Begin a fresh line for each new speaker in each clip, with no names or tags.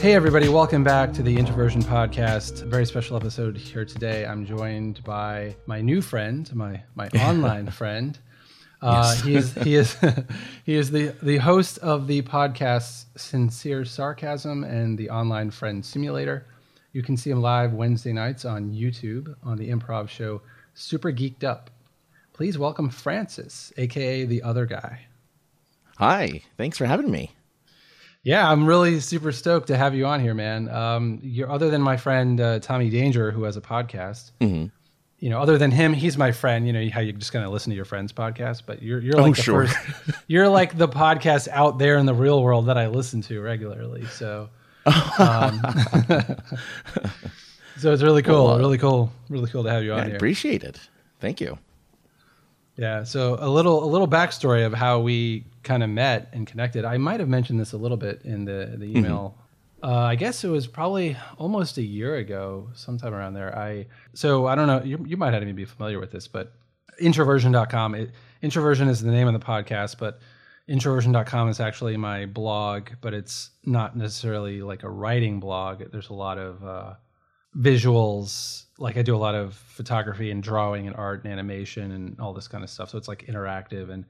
Hey, everybody, welcome back to the Introversion Podcast. A very special episode here today. I'm joined by my new friend, my, my online friend. Uh, yes. he is he is he is the the host of the podcast Sincere Sarcasm and the online friend simulator. You can see him live Wednesday nights on YouTube on the improv show Super Geeked Up. Please welcome Francis, aka the other guy.
Hi, thanks for having me.
Yeah, I'm really super stoked to have you on here, man. Um, you're other than my friend uh, Tommy Danger, who has a podcast. Mm-hmm. You know, other than him, he's my friend. You know how you're just going to listen to your friend's podcast, but you're you're oh, like oh, the sure. first. You're like the podcast out there in the real world that I listen to regularly. So, um, so it's really cool, well, uh, really cool, really cool to have you on
I
here.
Appreciate it. Thank you.
Yeah. So a little a little backstory of how we kind of met and connected. I might have mentioned this a little bit in the the mm-hmm. email. Mm-hmm. Uh, I guess it was probably almost a year ago, sometime around there. I so I don't know. You, you might not even be familiar with this, but introversion.com. It, introversion is the name of the podcast, but introversion.com is actually my blog, but it's not necessarily like a writing blog. There's a lot of uh, visuals like I do a lot of photography and drawing and art and animation and all this kind of stuff. So it's like interactive. And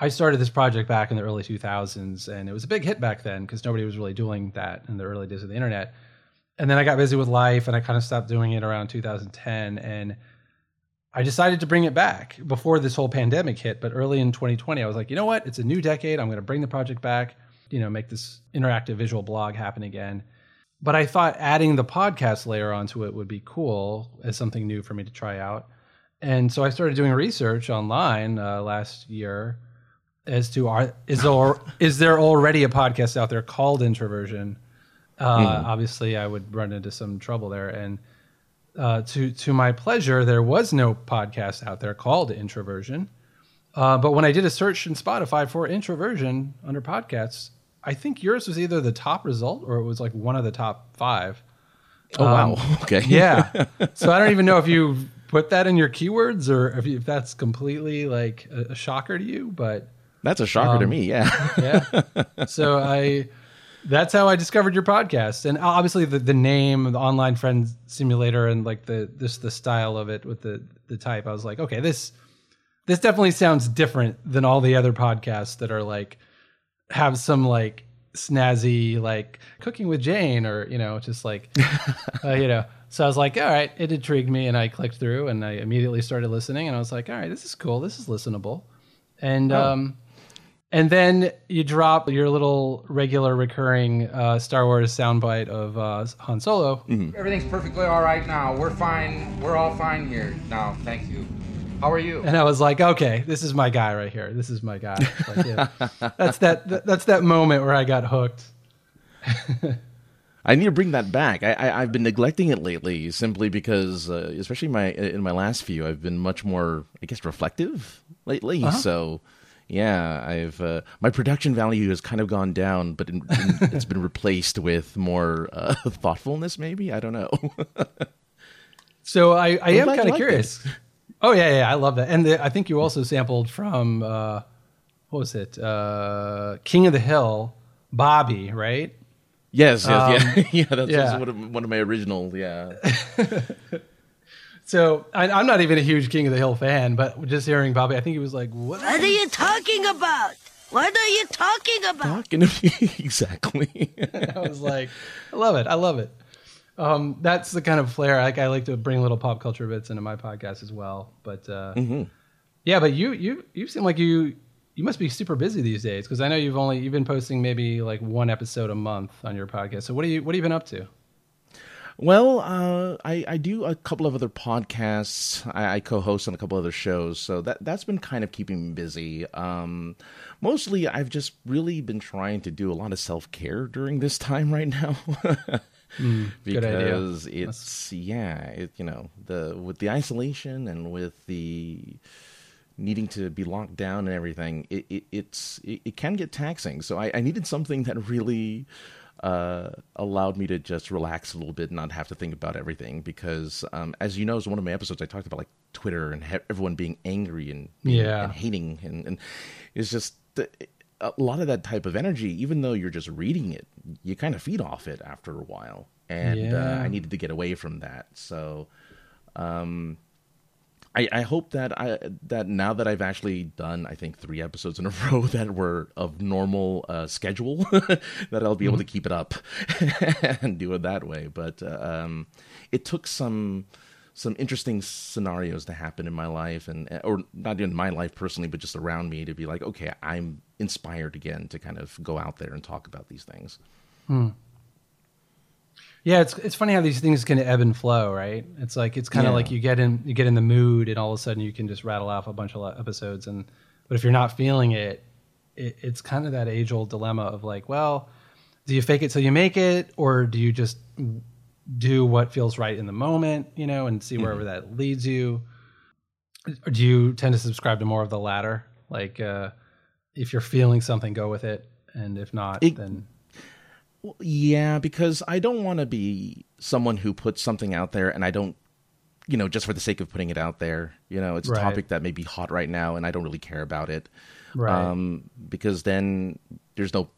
I started this project back in the early 2000s, and it was a big hit back then because nobody was really doing that in the early days of the internet. And then I got busy with life, and I kind of stopped doing it around 2010. And I decided to bring it back before this whole pandemic hit. But early in 2020, I was like, you know what? It's a new decade. I'm going to bring the project back. You know, make this interactive visual blog happen again but I thought adding the podcast layer onto it would be cool as something new for me to try out. And so I started doing research online uh, last year as to are, is there is there already a podcast out there called Introversion? Uh, mm. Obviously, I would run into some trouble there, and uh, to to my pleasure, there was no podcast out there called Introversion. Uh, but when I did a search in Spotify for Introversion under podcasts, I think yours was either the top result or it was like one of the top five.
Oh um, wow! Okay.
yeah. So I don't even know if you put that in your keywords or if, you, if that's completely like a, a, shocker to you, but
that's a shocker um, to me. Yeah.
yeah. So I, that's how I discovered your podcast, and obviously the, the name, the online friend simulator, and like the this the style of it with the the type. I was like, okay, this this definitely sounds different than all the other podcasts that are like have some like snazzy like cooking with Jane or you know just like uh, you know so I was like all right it intrigued me and I clicked through and I immediately started listening and I was like all right this is cool this is listenable and oh. um and then you drop your little regular recurring uh, Star Wars soundbite of uh, Han Solo.
Mm-hmm. Everything's perfectly all right now. We're fine. We're all fine here now. Thank you. How are you?
And I was like, okay, this is my guy right here. This is my guy. Like, yeah. that's that. That's that moment where I got hooked.
I need to bring that back. I, I have been neglecting it lately, simply because, uh, especially my in my last few, I've been much more, I guess, reflective lately. Uh-huh. So, yeah, I've uh, my production value has kind of gone down, but in, in, it's been replaced with more uh, thoughtfulness. Maybe I don't know.
so I, I am kind of curious. Oh yeah, yeah, I love that. And the, I think you also sampled from uh, what was it? Uh, King of the Hill, Bobby, right?
Yes, yes, um, yeah, yeah. That's yeah. One, of, one of my original, yeah.
So I, am not even a huge King of the Hill fan, but just hearing Bobby, I think he was like,
"What, what are you talking about? What are you talking about?"
Talking
exactly. I was like, I love it. I love it um, that's the kind of flair. Like I like to bring little pop culture bits into my podcast as well. But uh, mm-hmm. yeah, but you you you seem like you you must be super busy these days because I know you've only you've been posting maybe like one episode a month on your podcast. So what are you what have you been up to?
Well, uh, I, I do a couple of other podcasts. I, I, co-host on a couple of other shows, so that that's been kind of keeping me busy. Um, mostly, I've just really been trying to do a lot of self care during this time right now.
Mm,
because it's That's... yeah, it, you know the with the isolation and with the needing to be locked down and everything, it, it it's it, it, can get taxing. So I, I needed something that really uh, allowed me to just relax a little bit and not have to think about everything. Because um, as you know, as one of my episodes, I talked about like Twitter and everyone being angry and
yeah
and hating and, and it's just a lot of that type of energy, even though you're just reading it, you kind of feed off it after a while. And yeah. uh, I needed to get away from that. So, um, I, I, hope that I that now that I've actually done I think three episodes in a row that were of normal uh, schedule that I'll be able mm-hmm. to keep it up and do it that way. But uh, um, it took some some interesting scenarios to happen in my life and or not in my life personally but just around me to be like okay i'm inspired again to kind of go out there and talk about these things hmm.
Yeah it's it's funny how these things can ebb and flow right it's like it's kind of yeah. like you get in you get in the mood and all of a sudden you can just rattle off a bunch of episodes and but if you're not feeling it, it it's kind of that age old dilemma of like well do you fake it till you make it or do you just do what feels right in the moment, you know, and see wherever mm-hmm. that leads you? Or do you tend to subscribe to more of the latter? Like, uh, if you're feeling something, go with it, and if not, it, then
yeah, because I don't want to be someone who puts something out there and I don't, you know, just for the sake of putting it out there. You know, it's a topic that may be hot right now, and I don't really care about it. Right. Um, because then there's no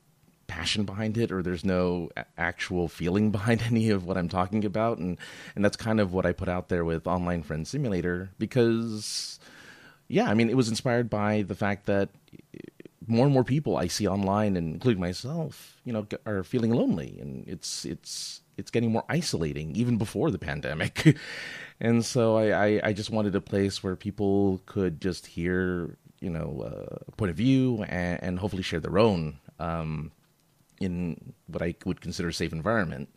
passion behind it or there's no actual feeling behind any of what I'm talking about and and that's kind of what I put out there with online friend simulator because yeah I mean it was inspired by the fact that more and more people I see online and including myself you know are feeling lonely and it's it's it's getting more isolating even before the pandemic and so I, I, I just wanted a place where people could just hear you know uh, point of view and, and hopefully share their own um, in what I would consider a safe environment.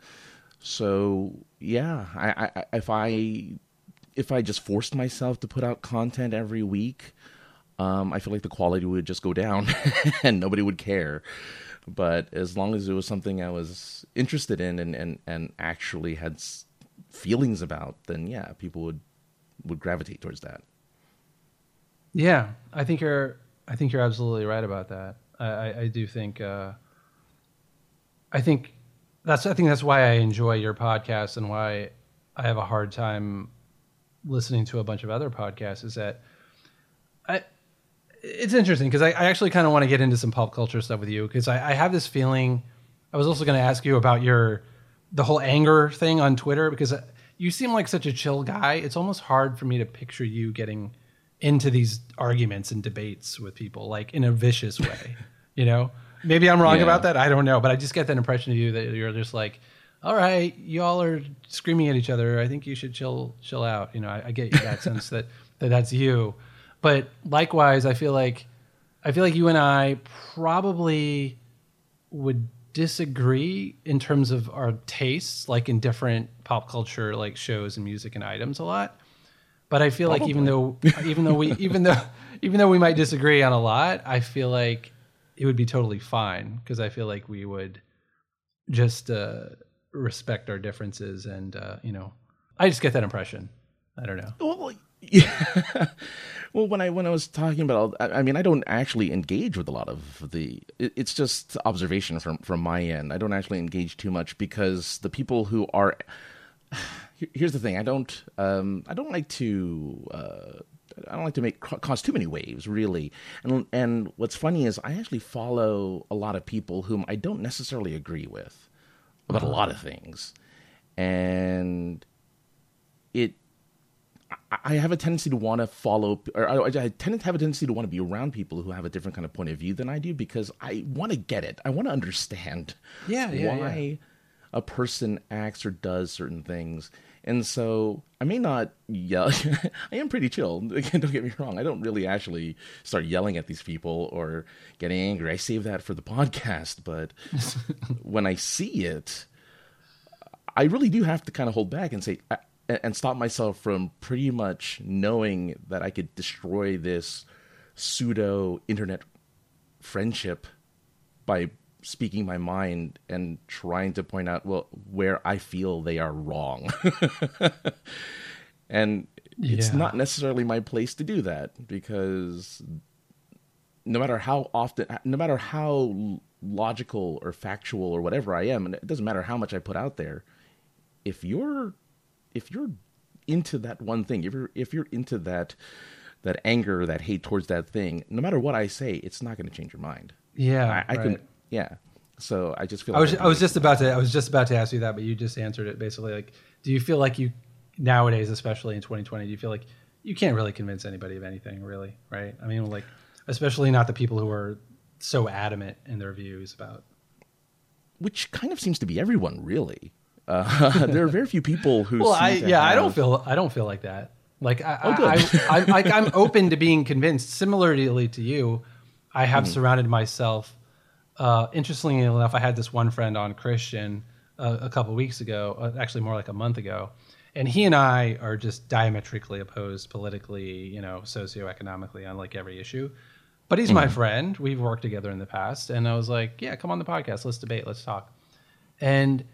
So yeah, I, I, if I if I just forced myself to put out content every week, um, I feel like the quality would just go down and nobody would care. But as long as it was something I was interested in and, and, and actually had feelings about, then yeah, people would would gravitate towards that.
Yeah, I think you're I think you're absolutely right about that. I, I do think uh, I think that's I think that's why I enjoy your podcast and why I have a hard time listening to a bunch of other podcasts is that I it's interesting because I, I, actually kind of want to get into some pop culture stuff with you because I, I have this feeling I was also going to ask you about your the whole anger thing on Twitter because uh, you seem like such a chill guy. It's almost hard for me to picture you getting into these arguments and debates with people like in a vicious way, you know? Maybe I'm wrong yeah. about that. I don't know, but I just get that impression of you that you're just like, all right, y'all are screaming at each other. I think you should chill, chill out. You know, I, I get that sense that, that that's you. But likewise, I feel like, I feel like you and I probably would disagree in terms of our tastes, like in different pop culture, like shows and music and items a lot. But I feel probably. like even though, even though we, even though, even though we might disagree on a lot, I feel like it would be totally fine because I feel like we would just uh, respect our differences and uh, you know I just get that impression. I don't know.
Well, yeah. well, when I when I was talking about, I, I mean, I don't actually engage with a lot of the. It, it's just observation from from my end. I don't actually engage too much because the people who are. Here's the thing. I don't. Um, I don't like to. Uh, I don't like to make cause too many waves, really. And and what's funny is I actually follow a lot of people whom I don't necessarily agree with about uh-huh. a lot of things, and it. I have a tendency to want to follow, or I, I tend to have a tendency to want to be around people who have a different kind of point of view than I do because I want to get it. I want to understand
yeah, yeah
why
yeah.
a person acts or does certain things and so I may not yell. I am pretty chill. Don't get me wrong. I don't really actually start yelling at these people or getting angry. I save that for the podcast. But when I see it, I really do have to kind of hold back and say, and stop myself from pretty much knowing that I could destroy this pseudo internet friendship by speaking my mind and trying to point out well where I feel they are wrong. and yeah. it's not necessarily my place to do that because no matter how often no matter how logical or factual or whatever I am and it doesn't matter how much I put out there if you're if you're into that one thing if you're if you're into that that anger, that hate towards that thing, no matter what I say, it's not going to change your mind.
Yeah,
I, I
right.
can. Yeah. So I just feel.
I was
like
I was just about to I was just about to ask you that, but you just answered it basically. Like, do you feel like you nowadays, especially in 2020, do you feel like you can't really convince anybody of anything, really, right? I mean, like, especially not the people who are so adamant in their views about.
which kind of seems to be everyone, really. Uh, there are very few people who.
Well, I yeah, I don't feel I don't feel like that. Like I,
Oh.
I, I, I'm like I'm open to being convinced. Similarly to you, I have surrounded myself. Uh, interestingly enough, I had this one friend on Christian uh, a couple weeks ago, uh, actually more like a month ago, and he and I are just diametrically opposed politically, you know, socioeconomically on like every issue. But he's my friend. We've worked together in the past, and I was like, "Yeah, come on the podcast. Let's debate. Let's talk." And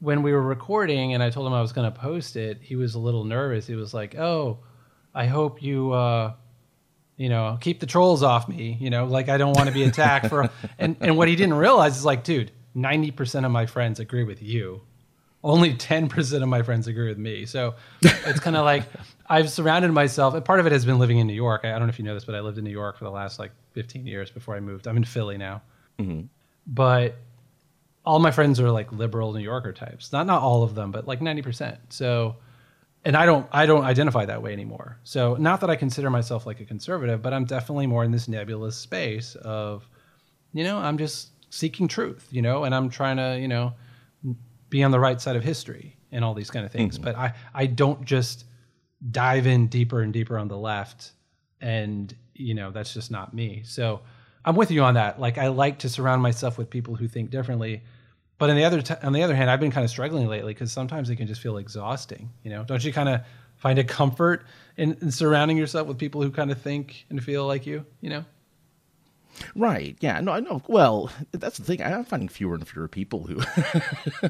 when we were recording and I told him I was going to post it, he was a little nervous. He was like, "Oh, I hope you uh you know, keep the trolls off me, you know, like I don't want to be attacked for and and what he didn't realize is like, dude, 90% of my friends agree with you. Only 10% of my friends agree with me. So it's kind of like I've surrounded myself, and part of it has been living in New York. I, I don't know if you know this, but I lived in New York for the last like 15 years before I moved. I'm in Philly now. But all my friends are like liberal New Yorker types. Not not all of them, but like 90%. So and I don't I don't identify that way anymore. So not that I consider myself like a conservative, but I'm definitely more in this nebulous space of you know, I'm just seeking truth, you know, and I'm trying to, you know, be on the right side of history and all these kind of things. Mm-hmm. But I I don't just dive in deeper and deeper on the left and you know, that's just not me. So I'm with you on that. Like I like to surround myself with people who think differently. But on the other t- on the other hand, I've been kind of struggling lately because sometimes it can just feel exhausting. You know, don't you kind of find a comfort in, in surrounding yourself with people who kind of think and feel like you? You know,
Right. Yeah. No. I know. Well, that's the thing. I'm finding fewer and fewer people who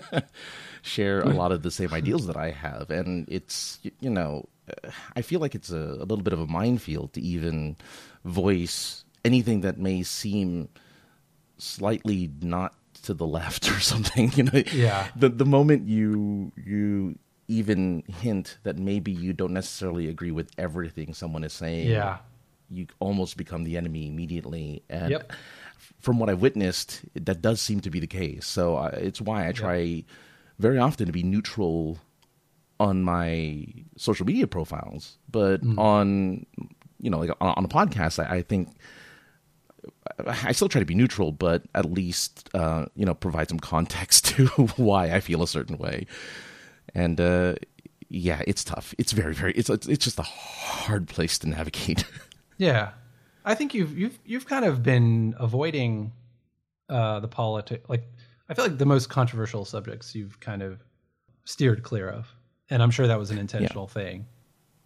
share a lot of the same ideals that I have, and it's you know, I feel like it's a, a little bit of a minefield to even voice anything that may seem slightly not to the left or something. You know.
Yeah.
The the moment you you even hint that maybe you don't necessarily agree with everything someone is saying
Yeah.
you almost become the enemy immediately. And
Yep.
from what I've witnessed, that does seem to be the case. So uh, it's why I try very often to be neutral on my social media profiles, but
Mm.
on you know like on, on a podcast, I, I think. I still try to be neutral, but at least uh, you know provide some context to why I feel a certain way. And uh, yeah, it's tough. It's very, very. It's it's just a hard place to navigate.
yeah. I think you've you've you've kind of been avoiding uh, the politics. Like I feel like the most controversial subjects you've kind of steered clear of, and I'm sure that was an intentional thing.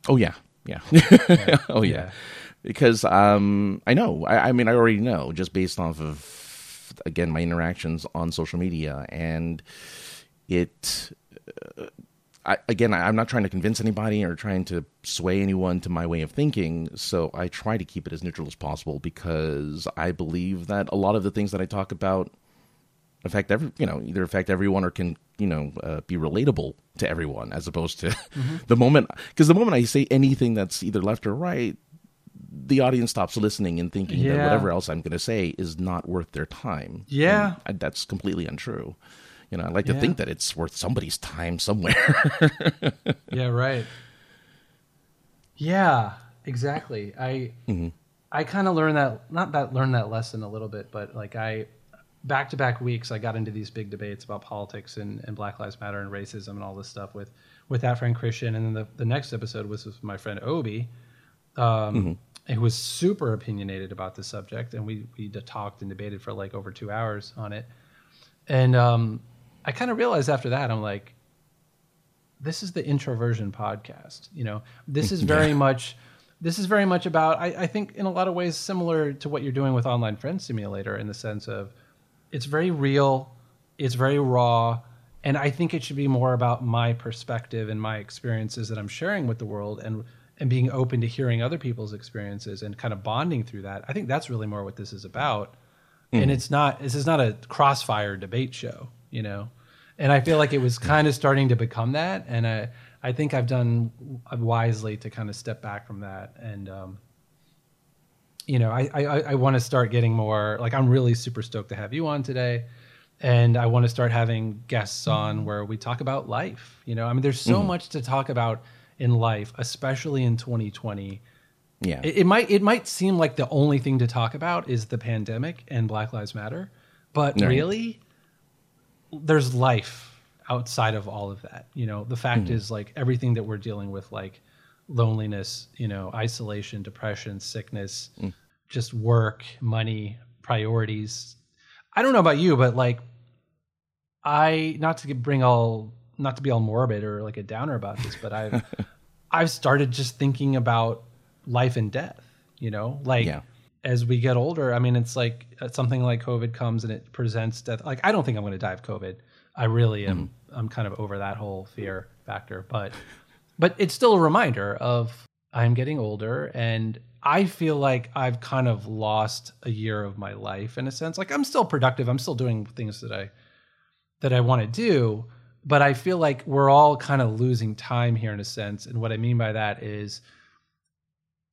Oh yeah, yeah. oh yeah.
Yeah.
Because um, I know. I, I mean, I already know just based off of again my interactions on social media, and it. Uh, I, again, I, I'm not trying to convince anybody or trying to sway anyone to my way of thinking. So I try to keep it as neutral as possible because I believe that a lot of the things that I talk about affect every you know either affect everyone or can you know uh, be relatable to everyone as opposed to the moment because the moment I say anything that's either left or right the audience stops listening and thinking that whatever else I'm going to say is not worth their time.
Yeah.
I, that's completely untrue. You know, I like to
Yeah.
think that it's worth somebody's time somewhere.
Yeah, right. Yeah, exactly. I I kind of learned that not that learned that lesson a little bit, but like I back to back weeks I got into these big debates about politics and, and Black Lives Matter and racism and all this stuff with with that friend Christian, and then the, the next episode was with my friend Obi, um, who was super opinionated about the subject, and we we talked and debated for like over two hours on it, and um, I kind of realized after that I'm like, this is the introversion podcast you know? This is very much this is very much about I, I think in a lot of ways similar to what you're doing with online friend simulator in the sense of it's very real it's very raw and i think it should be more about my perspective and my experiences that i'm sharing with the world and and being open to hearing other people's experiences and kind of bonding through that i think that's really more what this is about and it's not this is not a crossfire debate show you know and i feel like it was kind of starting to become that and i I think I've done wisely to kind of step back from that and. Um, you know, I I, I want to start getting more like I'm really super stoked to have you on today, and I want to start having guests on where we talk about life. You know, I mean, there's so mm. much to talk about in life, especially in 2020.
Yeah,
it, it, might it might seem like the only thing to talk about is the pandemic and Black Lives Matter, but right. really, there's life outside of all of that. You know, the fact mm. is like everything that we're dealing with, like loneliness, you know, isolation, depression, sickness, mm. just work, money, priorities. I don't know about you, but like I not to bring all not to be all morbid or like a downer about this, but I've I've started just thinking about life and death, you know? Like yeah. as we get older, I mean it's like uh, something like COVID comes and it presents death. Like I don't think I'm going to die of COVID. I really am mm. I'm kind of over that whole fear factor, but but it's still a reminder of I'm getting older and I feel like I've kind of lost a year of my life in a sense. Like I'm still productive. I'm still doing things that I that I want to do, but I feel like we're all kind of losing time here in a sense. And what I mean by that is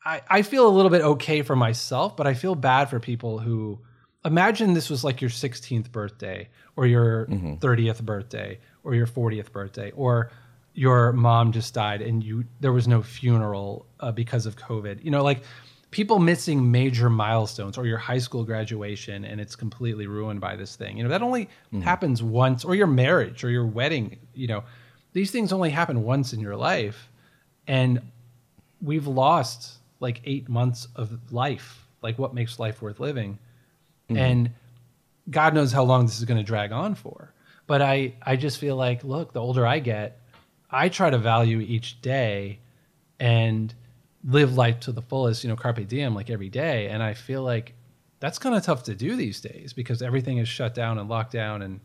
I, I feel a little bit okay for myself, but I feel bad for people who imagine this was like your 16th birthday or your mm-hmm. 30th birthday or your 40th birthday or your mom just died and you there was no funeral uh, because of covid you know like people missing major milestones or your high school graduation and it's completely ruined by this thing you know that only mm-hmm. happens once or your marriage or your wedding you know these things only happen once in your life and we've lost like 8 months of life like what makes life worth living mm-hmm. and god knows how long this is going to drag on for but i i just feel like look the older i get I try to value each day and live life to the fullest, you know, carpe diem, like every day. And I feel like that's kind of tough to do these days because everything is shut down and locked down. And,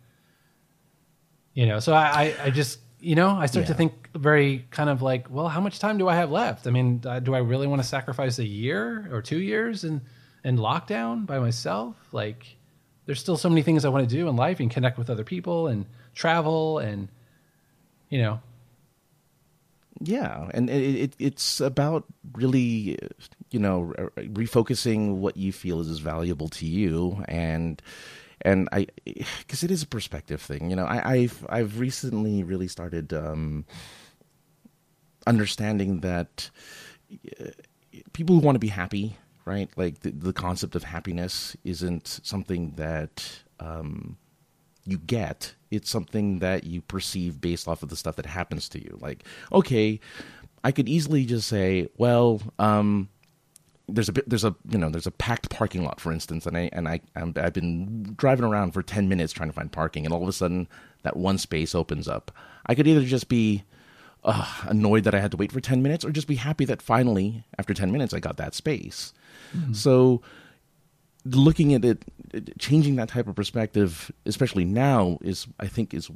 you know, so I, I, just, you know, I start yeah. to think very kind of like, well, how much time do I have left? I mean, uh, do I really want to sacrifice a year or two years in, in lockdown by myself? Like, there's still so many things I want to do in life and connect with other people and travel and, you know,
yeah, and it, it, it's about really, you know, refocusing what you feel is valuable to you, and and I, because it is a perspective thing. You know, I, have I've recently really started um, understanding that uh, people who want to be happy, right? Like the, the concept of happiness isn't something that um, you get it's something that you perceive based off of the stuff that happens to you. Like okay i could easily just say well um, there's a bit there's a you know there's a packed parking lot for instance and i and i i have been driving around for 10 minutes trying to find parking and all of a sudden that one space opens up. I could either just be uh, annoyed that i had to wait for 10 minutes or just be happy that finally after 10 minutes i got that space. Mm-hmm. so looking at it, changing that type of perspective, especially now, is I think is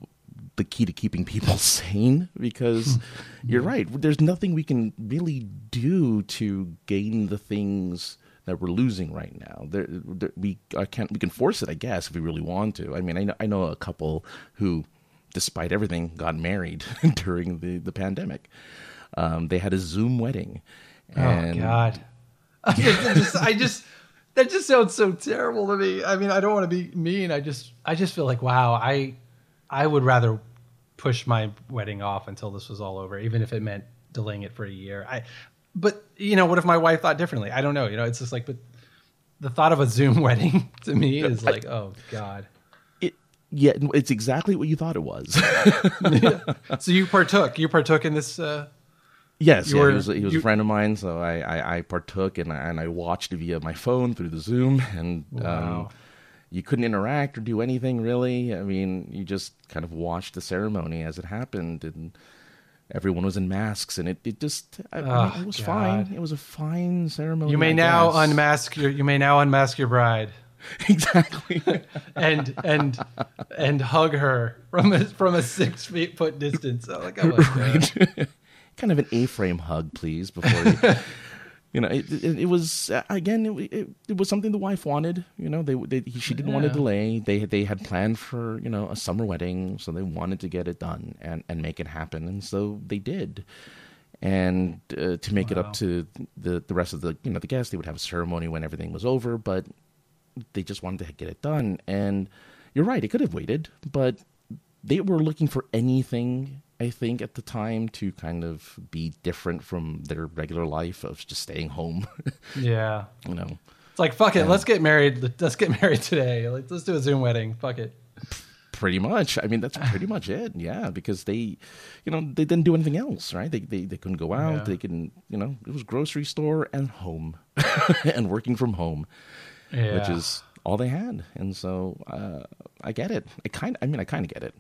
the key to keeping people sane. Because you're right, there's nothing we can really do to gain the things that we're losing right now. There, there, we I can't we can force it, I guess, if we really want to. I mean, I know I know a couple who, despite everything, got married during the the pandemic. Um, they had a Zoom wedding.
Oh, and, oh God! I just, I just that just sounds so terrible to me. I mean, I don't want to be mean. I just I just feel like wow, I I would rather push my wedding off until this was all over, even if it meant delaying it for a year. I but you know, what if my wife thought differently? I don't know. You know, it's just like but the thought of a Zoom wedding to me is like, I, oh God.
It yeah, it's exactly what you thought it was.
so you partook. You partook in this uh
Yes, yeah, were, he was, he was you, a friend of mine, so I, I, I, partook and I, and I watched via my phone through the Zoom, and um, wow. um, you couldn't interact or do anything really. I mean, you just kind of watched the ceremony as it happened, and everyone was in masks, and it, it just I, oh, mean, it was God. fine. It was a fine ceremony.
You may I now guess. unmask your you may now unmask your bride.
exactly
and and and hug her from a from a six feet foot distance oh, like, oh right
kind of an A-frame hug, please, before you. you know, it, it, it was uh, again, it, it, it, was something the wife wanted. You know, they, they she didn't yeah. want to delay. They they had planned for you know a summer wedding, so they wanted to get it done and and make it happen, and so they did. And uh, to make wow. it up to the the rest of the you know the guests, they would have a ceremony when everything was over, but they just wanted to get it done. And you're right, it could have waited, but they were looking for anything I think at the time to kind of be different from their regular life of just staying home.
yeah.
You know.
It's like fuck it, let's get married. Let's get married today. Like, let's do a Zoom wedding. Fuck it.
Pretty much. I mean, that's pretty much it. Yeah, because they, you know, they didn't do anything else, right? They they, they couldn't go out. Yeah. They can, you know, it was grocery store and home, and working from home, yeah. which is all they had. And so uh, I get it. I kind. I mean, I kind of get it.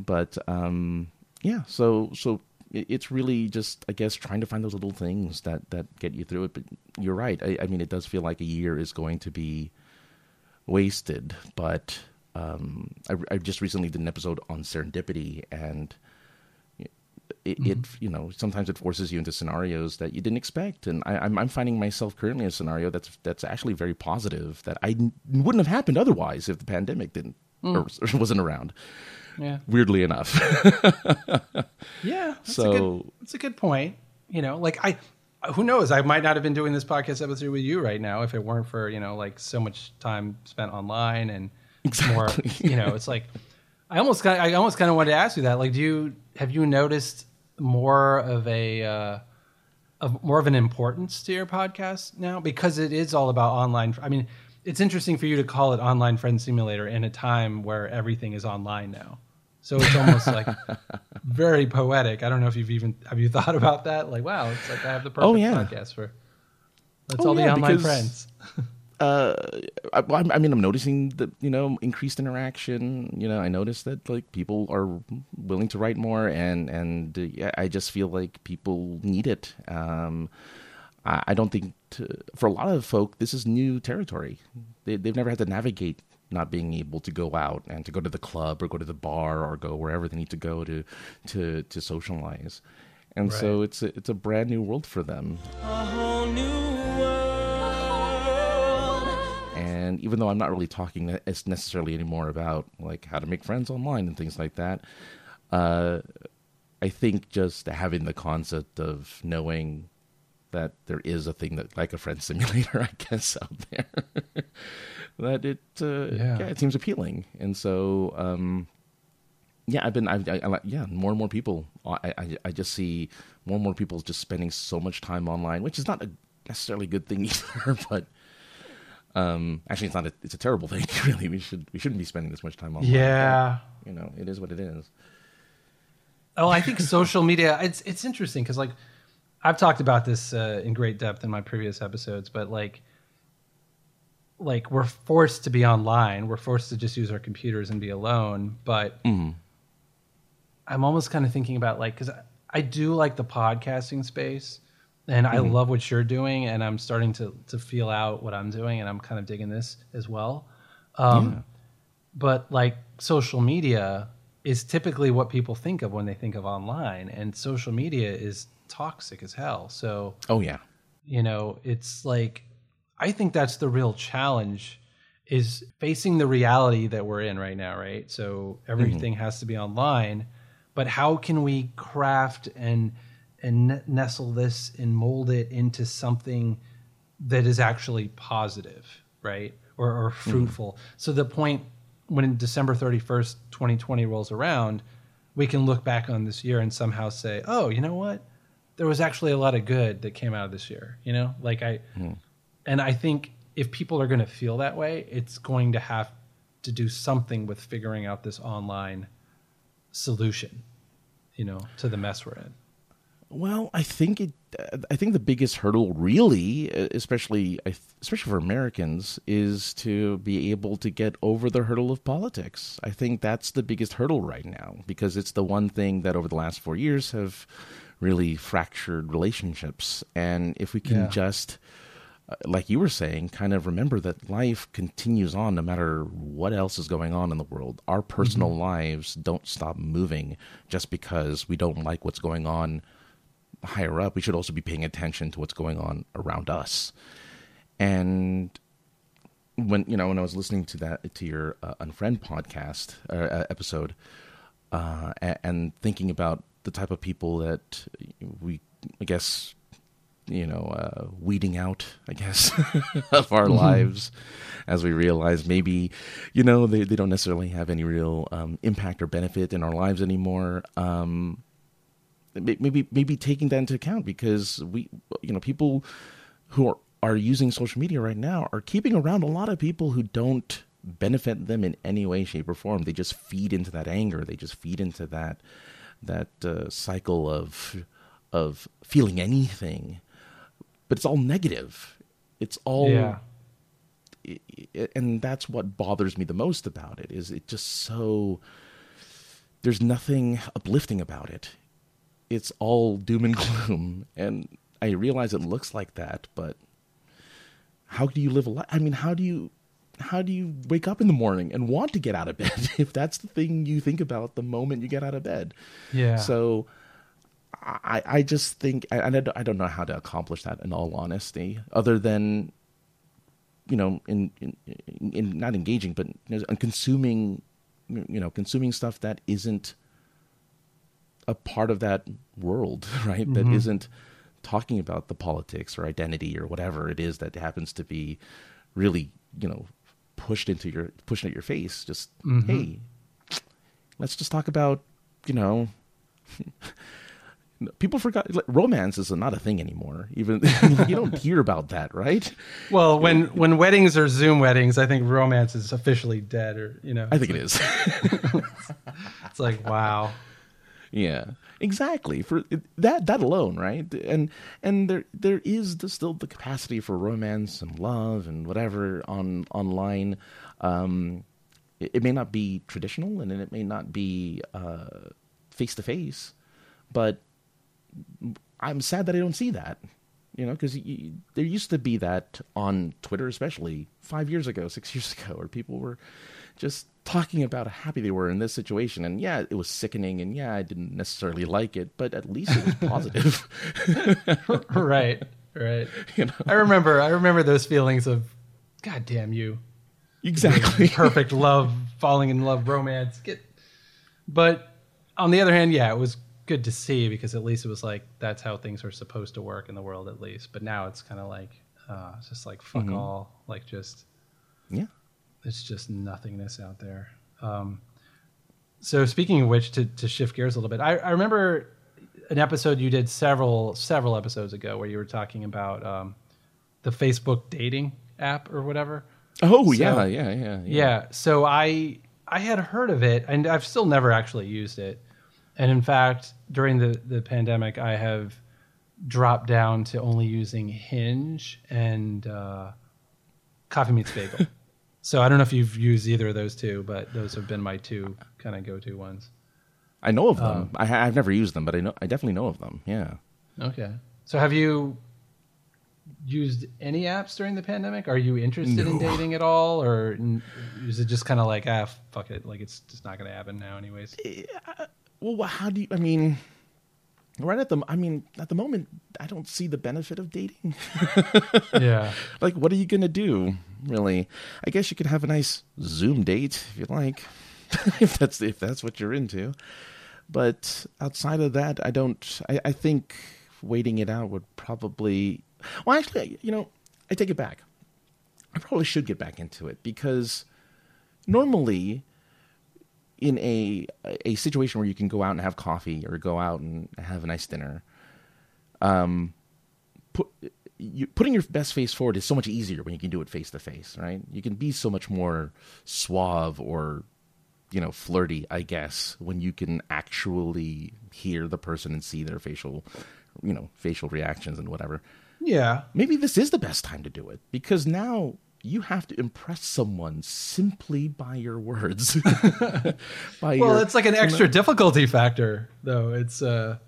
But um, yeah, so so it's really just I guess trying to find those little things that that get you through it. But you're right. I, I mean, it does feel like a year is going to be wasted. But um, I, I just recently did an episode on serendipity and. It, mm-hmm. it, you know sometimes it forces you into scenarios that you didn't expect and I, am I'm finding myself currently in a scenario that's that's actually very positive that I n- wouldn't have happened otherwise if the pandemic didn't mm. or, or wasn't around
yeah.
Weirdly enough.
yeah. That's so a good, that's a good point. You know, like I, who knows? I might not have been doing this podcast episode with you right now if it weren't for you know like so much time spent online and exactly. more. You know, it's like I almost kind I almost kind of wanted to ask you that. Like, do you have you noticed more of a uh, of more of an importance to your podcast now because it is all about online? I mean, it's interesting for you to call it online friend simulator in a time where everything is online now. So it's almost like very poetic. I don't know if you've even have you thought about that? Like, wow, it's like I have the perfect oh, yeah. podcast for that's oh, all yeah, the online because, friends.
uh, I, I, mean, I'm noticing that you know increased interaction. You know, I noticed that like people are willing to write more, and and uh, yeah, I just feel like people need it. Um, I, I don't think to, for a lot of folk this is new territory. They, they've never had to navigate not being able to go out and to go to the club or go to the bar or go wherever they need to go to to to socialize. And right. so it's a, it's a brand new world for them. And even though I'm not really talking as necessarily anymore about like how to make friends online and things like that, uh, I think just having the concept of knowing that there is a thing that like a friend simulator, I guess, out there. that it uh, yeah. yeah. it seems appealing, and so um, yeah, I've been I, I, I, yeah more and more people I, I, I just see more and more people just spending so much time online, which is not a necessarily good thing either, but. Um, actually, it's not. A, it's a terrible thing. Really, we should we shouldn't be spending this much time online.
Yeah,
but, you know, it is what it is.
Oh, I think social media. It's it's interesting because like I've talked about this uh, in great depth in my previous episodes, but like like we're forced to be online. We're forced to just use our computers and be alone. But mm-hmm. I'm almost kind of thinking about like because I, I, do like the podcasting space, and mm-hmm. I love what you're doing, and I'm starting to to feel out what I'm doing, and I'm kind of digging this as well. Um, yeah. But like social media is typically what people think of when they think of online, and social media is toxic as hell. So,
oh yeah,
you know, it's like I think that's the real challenge is facing the reality that we're in right now, right? So everything mm-hmm. has to be online, but how can we craft and and nestle this and mold it into something that is actually positive, right? Or, or mm-hmm. fruitful. Mm-hmm. So the point when December 31st, 2020 rolls around, we can look back on this year and somehow say, "Oh, you know what? There was actually a lot of good that came out of this year." You know, like I mm and I think if people are going to feel that way, it's going to have to do something with figuring out this online solution, you know, to the mess we're in.
Well, I think it. Uh, I think the biggest hurdle, really, uh, especially especially for Americans, is to be able to get over the hurdle of politics. I think that's the biggest hurdle right now because it's the one thing that over the last four years have really fractured relationships. And if we can yeah. just uh, like you were saying, kind of remember that life continues on no matter what else is going on in the world. Our personal mm-hmm. lives don't stop moving just because we don't like what's going on higher up, we should also be paying attention to what's going on around us. And when you know when I was listening to that to your uh, unfriend podcast uh, episode, uh, and thinking about the type of people that we, I guess, you know, uh, weeding out, I guess, of our mm-hmm. lives as we realize maybe, you know, they, they don't necessarily have any real um, impact or benefit in our lives anymore. Um, maybe maybe taking that into account because we, you know, people who are, are using social media right now are keeping around a lot of people who don't benefit them in any way, shape, or form. They just feed into that anger. They just feed into that that uh, cycle of of feeling anything, but it's all negative. It's all yeah. It, it, and that's what bothers me the most about it is it just so there's nothing uplifting about it it's all doom and gloom and i realize it looks like that but how do you live a life i mean how do you how do you wake up in the morning and want to get out of bed if that's the thing you think about the moment you get out of bed?
Yeah.
So I, I just think I, I don't know how to accomplish that in all honesty, other than you know in in, in not engaging, but you know, consuming you know consuming stuff that isn't a part of that world, right? Mm-hmm. That isn't talking about the politics or identity or whatever it is that happens to be really you know pushed into your pushing at your face. Just mm-hmm. hey, let's just talk about you know. people forgot romance is not a thing anymore. Even you don't hear about that, right?
Well, when when weddings are Zoom weddings, I think romance is officially dead, or you know.
I think it is.
it's like wow.
Yeah, exactly. For that that alone, right? And and there there is the, still the capacity for romance and love and whatever on online. Um, it, it, may not be traditional, and it may not be face to face, but I'm sad that I don't see that. You know, because there used to be that on Twitter, especially five years ago, six years ago, where people were just talking about how happy they were in this situation. And yeah, it was sickening, and yeah, I didn't necessarily like it, but at least it was positive.
right, right. You know? I remember, I remember those feelings of, God damn you,
exactly,
perfect love, falling in love, romance. Get, but on the other hand, yeah, it was good to see because at least it was like that's how things are supposed to work in the world, at least. But now it's kind of like, uh, just like fuck mm-hmm. all, like just
yeah
it's just nothingness out there. Um, so speaking of which, to, to shift gears a little bit, I, I, remember an episode you did several several episodes ago where you were talking about um, the Facebook dating app or whatever.
Oh so, yeah, yeah, yeah, yeah.
Yeah. So I I had heard of it, and I've still never actually used it. And in fact, during the the pandemic, I have dropped down to only using Hinge and uh, Coffee Meets Bagel. So I don't know if you've used either of those two, but those have been my two kind of go-to ones.
I know of them. Um, I, have never used them, but I know I definitely know of them. Yeah.
Okay. So have you used any apps during the pandemic? Are you interested no. in dating at all, or is it just kind of like ah fuck it, like it's just not going to happen now, anyways?
Well, how do you? I mean, right at the i mean at the moment i don't see the benefit of dating.
Yeah.
Like what are you gonna do really? I guess you could have a nice zoom date if you like if that's if that's what you're into. But outside of that i don't I, I think waiting it out would probably well actually you know i take it back. I probably should get back into it because normally in a a situation where you can go out and have coffee or go out and have a nice dinner, um, put, you, putting your best face forward is so much easier when you can do it face to face, right? You can be so much more suave or you know flirty, I guess, when you can actually hear the person and see their facial, you know, facial reactions and whatever.
Yeah,
maybe this is the best time to do it because now you have to impress someone simply by your words.
by well, your, it's like an extra difficulty factor, though. It's uh,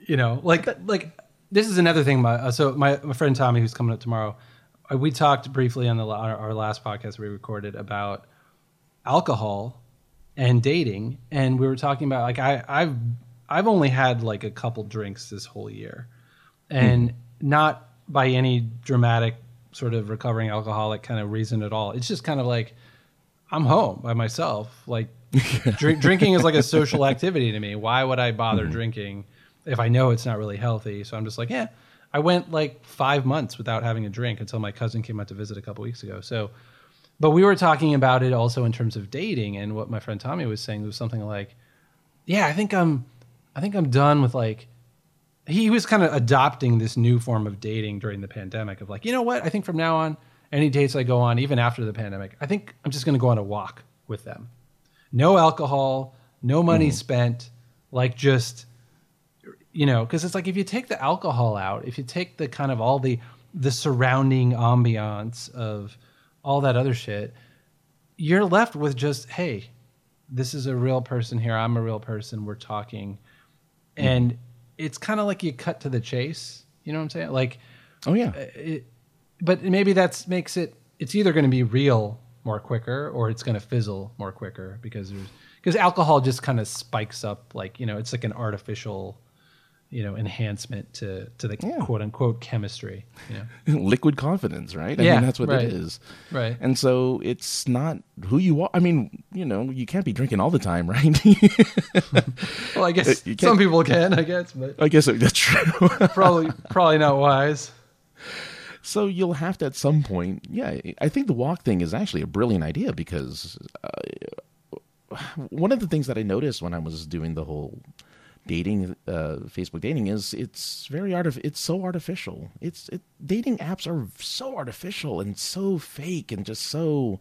you know, like like this is another thing. My uh, so my my friend Tommy, who's coming up tomorrow, uh, we talked briefly on the our, our last podcast we recorded about alcohol and dating, and we were talking about like I I've I've only had like a couple drinks this whole year, and mm. not by any dramatic sort of recovering alcoholic kind of reason at all. It's just kind of like I'm home by myself. Like drink, drinking is like a social activity to me. Why would I bother mm. drinking if I know it's not really healthy? So I'm just like, yeah. I went like five months without having a drink until my cousin came out to visit a couple weeks ago. So, but we were talking about it also in terms of dating, and what my friend Tommy was saying was something like, "Yeah, I think I'm, I think I'm done with like." He was kind of adopting this new form of dating during the pandemic of like, you know what? I think from now on, any dates I go on, even after the pandemic, I think I'm just going to go on a walk with them. No alcohol, no money mm. spent, like just you know, because it's like if you take the alcohol out, if you take the kind of all the the surrounding ambiance of all that other shit, you're left with just hey, this is a real person here. I'm a real person. We're talking, mm. and it's kind of like you cut to the chase. You know what I'm saying? Like,
oh yeah.
Uh, it, but maybe that makes it. It's either going to be real more quicker or it's going to fizzle more quicker because there's because alcohol just kind of spikes up like you know it's like an artificial you know enhancement to to the yeah. quote unquote chemistry.
You know? liquid confidence right? I yeah, mean that's what
right.
it is.
Right.
And so it's not who you are. I mean you know you can't be drinking all the time right?
Well i guess some people can i guess but
i guess that's true.
Probably probably not wise.
So you'll have to at some point yeah i think the walk thing is actually a brilliant idea because uh, one of the things that i noticed when i was doing the whole dating uh, facebook dating is it's very art it's so artificial. It's it, dating apps are so artificial and so fake and just so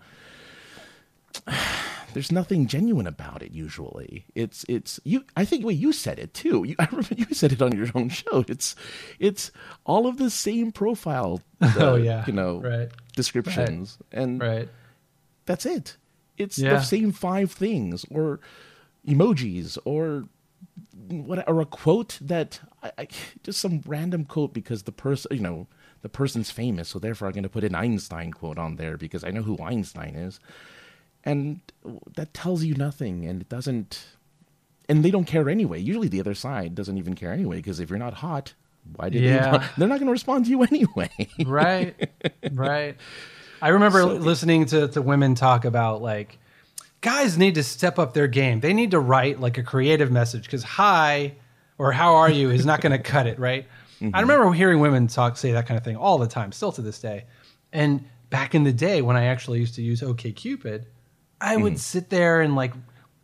there's nothing genuine about it usually. It's it's you i think well you said it too. You, i remember you said it on your own show. It's it's all of the same profile
uh, oh yeah.
you know
right.
Descriptions.
Right.
and
right.
that's it. It's yeah. the same five things or emojis or what or a quote that I, I, just some random quote because the person you know the person's famous, so therefore I'm going to put an Einstein quote on there because I know who Einstein is, and that tells you nothing, and it doesn't, and they don't care anyway. Usually the other side doesn't even care anyway because if you're not hot, why did yeah. they? They're not going to respond to you anyway.
right, right. I remember so, listening to to women talk about like guys need to step up their game. They need to write like a creative message because hi or how are you is not going to cut it, right? Mm-hmm. I remember hearing women talk say that kind of thing all the time, still to this day. And back in the day when I actually used to use OKCupid, I mm-hmm. would sit there and like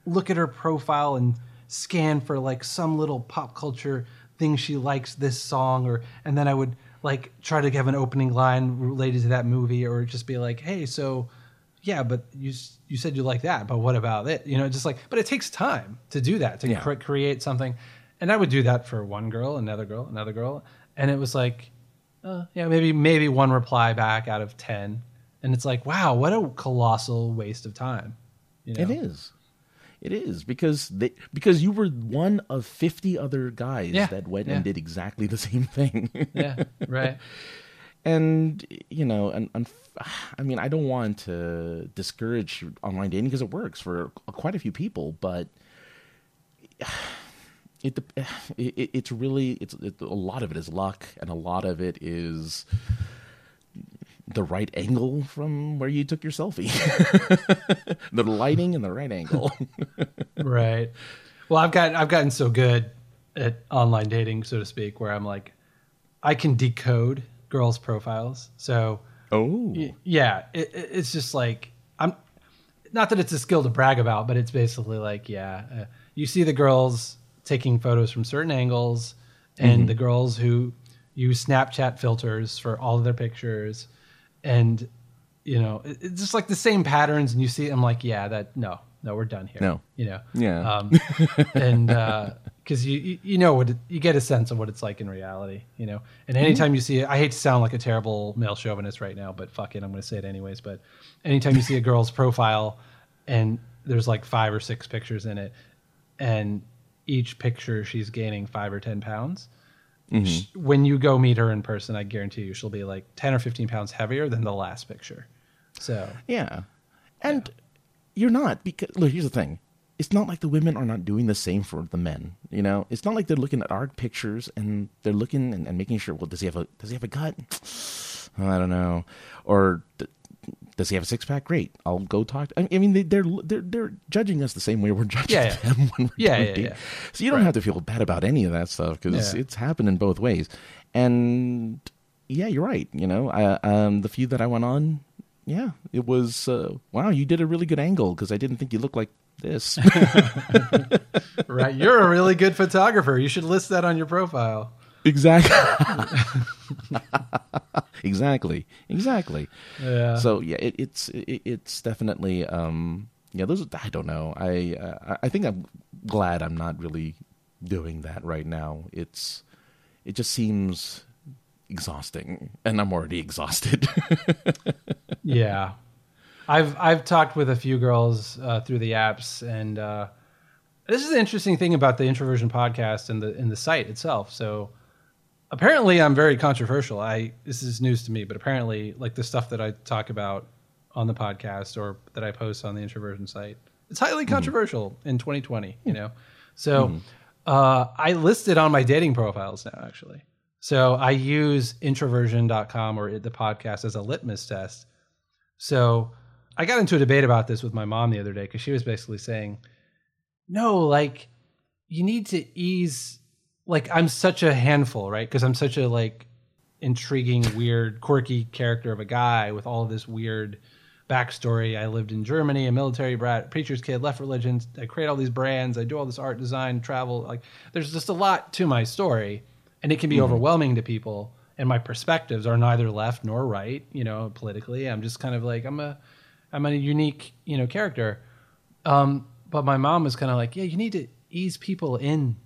look at her profile and scan for like some little pop culture thing she likes this song or and then I would like try to have an opening line related to that movie or just be like, "Hey, so yeah, but you you said you like that, but what about it? You know, just like, but it takes time to do that to yeah. cre- create something. And I would do that for one girl, another girl, another girl, and it was like, uh, yeah, maybe maybe one reply back out of ten, and it's like, wow, what a colossal waste of time.
You know? It is. It is because they because you were one of fifty other guys
yeah,
that went
yeah.
and did exactly the same thing.
yeah, right.
And you know, and, and I mean, I don't want to discourage online dating because it works for quite a few people, but it, it it's really it's it, a lot of it is luck, and a lot of it is the right angle from where you took your selfie, the lighting and the right angle.
right. Well, I've got I've gotten so good at online dating, so to speak, where I'm like, I can decode girls' profiles. So
Oh,
yeah. It, it's just like I'm not that it's a skill to brag about, but it's basically like yeah, uh, you see the girls taking photos from certain angles, and mm-hmm. the girls who use Snapchat filters for all of their pictures, and you know it, it's just like the same patterns, and you see. I'm like, yeah, that no, no, we're done here.
No,
you know,
yeah,
um, and. uh because you you know what it, you get a sense of what it's like in reality, you know. And anytime mm-hmm. you see it, I hate to sound like a terrible male chauvinist right now, but fuck it, I'm going to say it anyways. But anytime you see a girl's profile and there's like five or six pictures in it, and each picture she's gaining five or ten pounds. Mm-hmm. She, when you go meet her in person, I guarantee you she'll be like ten or fifteen pounds heavier than the last picture. So
yeah, and yeah. you're not because look. Here's the thing: it's not like the women are not doing the same for the men. You know, it's not like they're looking at our pictures and they're looking and, and making sure. Well, does he have a does he have a gut? I don't know. Or does he have a six pack? Great, I'll go talk. To, I mean, they, they're they're they're judging us the same way we're judging
Yeah, yeah.
them when we're
Yeah, yeah,
dating.
yeah.
So you don't have to feel bad about any of that stuff because it's happening both ways. And yeah, you're right. You know, I, um, the few that I went on, yeah, it was uh, wow. You did a really good angle because I didn't think you looked like this.
right. You're a really good photographer. You should list that on your profile.
exactly. exactly. Exactly.
Yeah.
So yeah, it, it's it, it's definitely um yeah. Those I don't know. I uh, I think I'm glad I'm not really doing that right now. It's it just seems exhausting, and I'm already exhausted.
yeah i've i've talked with a few girls uh, through the apps and uh, this is the interesting thing about the introversion podcast and the and the site itself. So apparently i'm very controversial. I this is news to me but apparently like the stuff that i talk about on the podcast or that i post on the introversion site it's highly controversial in 2020 you know? So uh, i listed on my dating profiles now actually. So i use introversion.com or the podcast as a litmus test. So I got into a debate about this with my mom the other day because she was basically saying, no, like you need to ease, like I'm such a handful, right? Because I'm such a like intriguing, weird, quirky character of a guy with all of this weird backstory. I lived in Germany, a military brat, preacher's kid, left religion. I create all these brands. I do all this art design, travel. Like there's just a lot to my story, and it can be mm-hmm. overwhelming to people. And my perspectives are neither left nor right, you know, politically. I'm just kind of like I'm a I'm a unique, you know, character. Um, but my mom was kind of like, yeah, you need to ease people in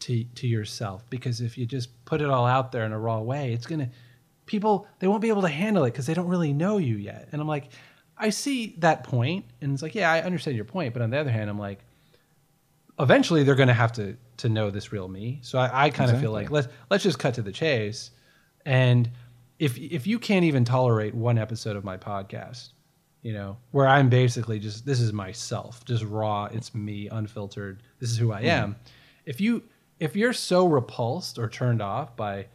to to yourself because if you just put it all out there in a raw way, it's gonna people they won't be able to handle it because they don't really know you yet. And I'm like, I see that point, and it's like, yeah, I understand your point, but on the other hand, I'm like, eventually they're gonna have to to know this real me. So I, I kind of feel like let's let's just cut to the chase. And if if you can't even tolerate one episode of my podcast, you know, where I'm basically just this is myself, just raw, it's me, unfiltered. This is who I am. If you if you're so repulsed or turned off by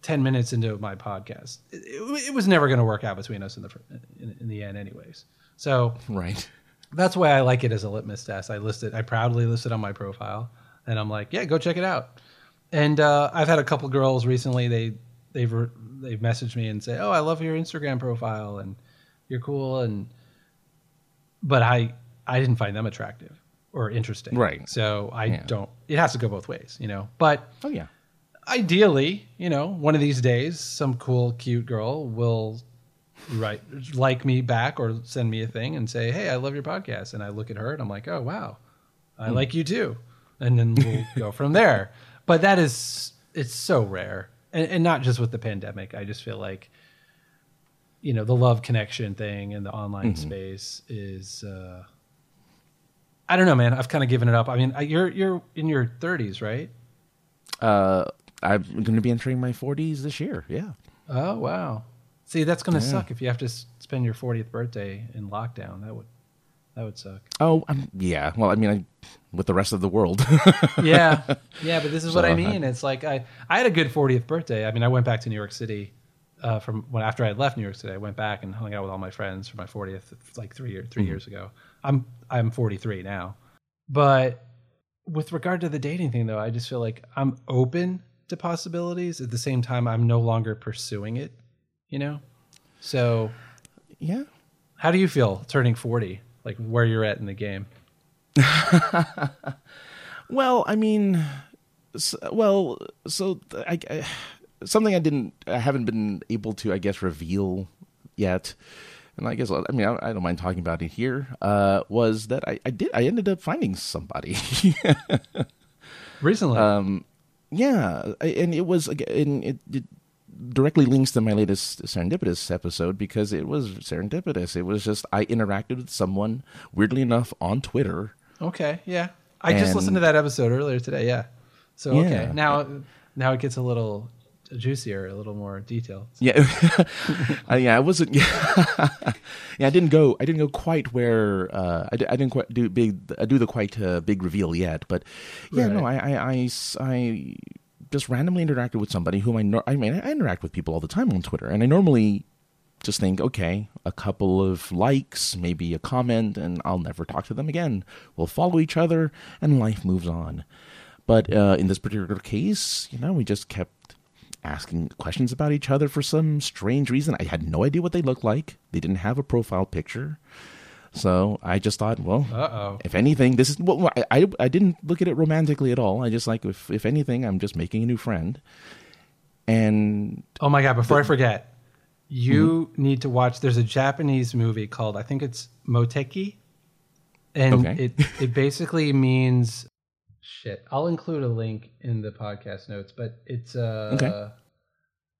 10 minutes into my podcast, it, it, it was never going to work out between us in the in, in the end anyways. So,
right.
that's why I like it as a litmus test. I list it, I proudly list it on my profile, and I'm like, yeah, go check it out. And uh, I've had a couple girls recently. They they've they've messaged me and say, oh, I love your Instagram profile and you're cool. And but I I didn't find them attractive or interesting.
Right.
So I
Yeah.
don't. It has to go both ways, you know. But
Oh yeah.
ideally, you know, one of these days, some cool, cute girl will write like me back or send me a thing and say, "Hey, I love your podcast," and I look at her and I'm like, "Oh wow, I hmm. like you too," and then we'll go from there. But that is it's so rare, and, and not just with the pandemic. I just feel like, you know, the love connection thing and the online space is. uh I don't know, man. I've kind of given it up. I mean, I- you're you're in your 30s, right?
Uh, I'm going to be entering my 40s this year. Yeah.
Oh wow! See, that's going to suck if you have to s- spend your 40th birthday in lockdown. That would that would suck.
Oh, um, yeah. Well, I mean, I, with the rest of the world.
yeah, yeah. But this is what
So,
I
I-
mean. It's like I I had a good 40th birthday. I mean, I went back to New York City uh, from when after I had left New York City. I went back and hung out with all my friends for my 40th, like three year, 3 years ago. I'm I'm 43 now, but with regard to the dating thing, though, I just feel like I'm open to possibilities. At the same time, I'm no longer pursuing it. You know, so.
yeah.
How do you feel turning 40? Like where you're at in the game?
Well, I mean, s well, so I, I, something I didn't, I haven't been able to, I guess, reveal yet, and I guess, I mean, I, I don't mind talking about it here. Uh, was that I, I did, I ended up finding somebody.
Recently.
um, yeah, and it was again, it, it directly links to my latest serendipitous episode because it was serendipitous. It was just I interacted with someone weirdly enough on Twitter.
okay, yeah. I just listened to that episode earlier today, yeah. So okay.
Yeah.
Now now it gets a little juicier, a little more detailed.
Yeah, uh, yeah, I wasn't. Yeah. yeah, I didn't go. I didn't go quite where uh, I, I didn't quite do big. I do the quite uh, big reveal yet, but yeah, right. no, I, I, I, I, just randomly interacted with somebody whom I. know. I mean, I interact with people all the time on Twitter, and I normally just think, okay, a couple of likes, maybe a comment, and I'll never talk to them again. We'll follow each other, and life moves on. But uh, in this particular case, you know, we just kept asking questions about each other for some strange reason. I had no idea what they looked like. They didn't have a profile picture. So I just thought, well, Uh-oh. if anything, this is well, I, I, didn't look at it romantically at all. I just like if if anything, I'm just making a new friend. And
oh my god! Before the, I forget, you mm-hmm. need to watch. There's a Japanese movie called I think it's Moteki, and okay. it it basically means shit. I'll include a link in the podcast notes, but it's uh okay.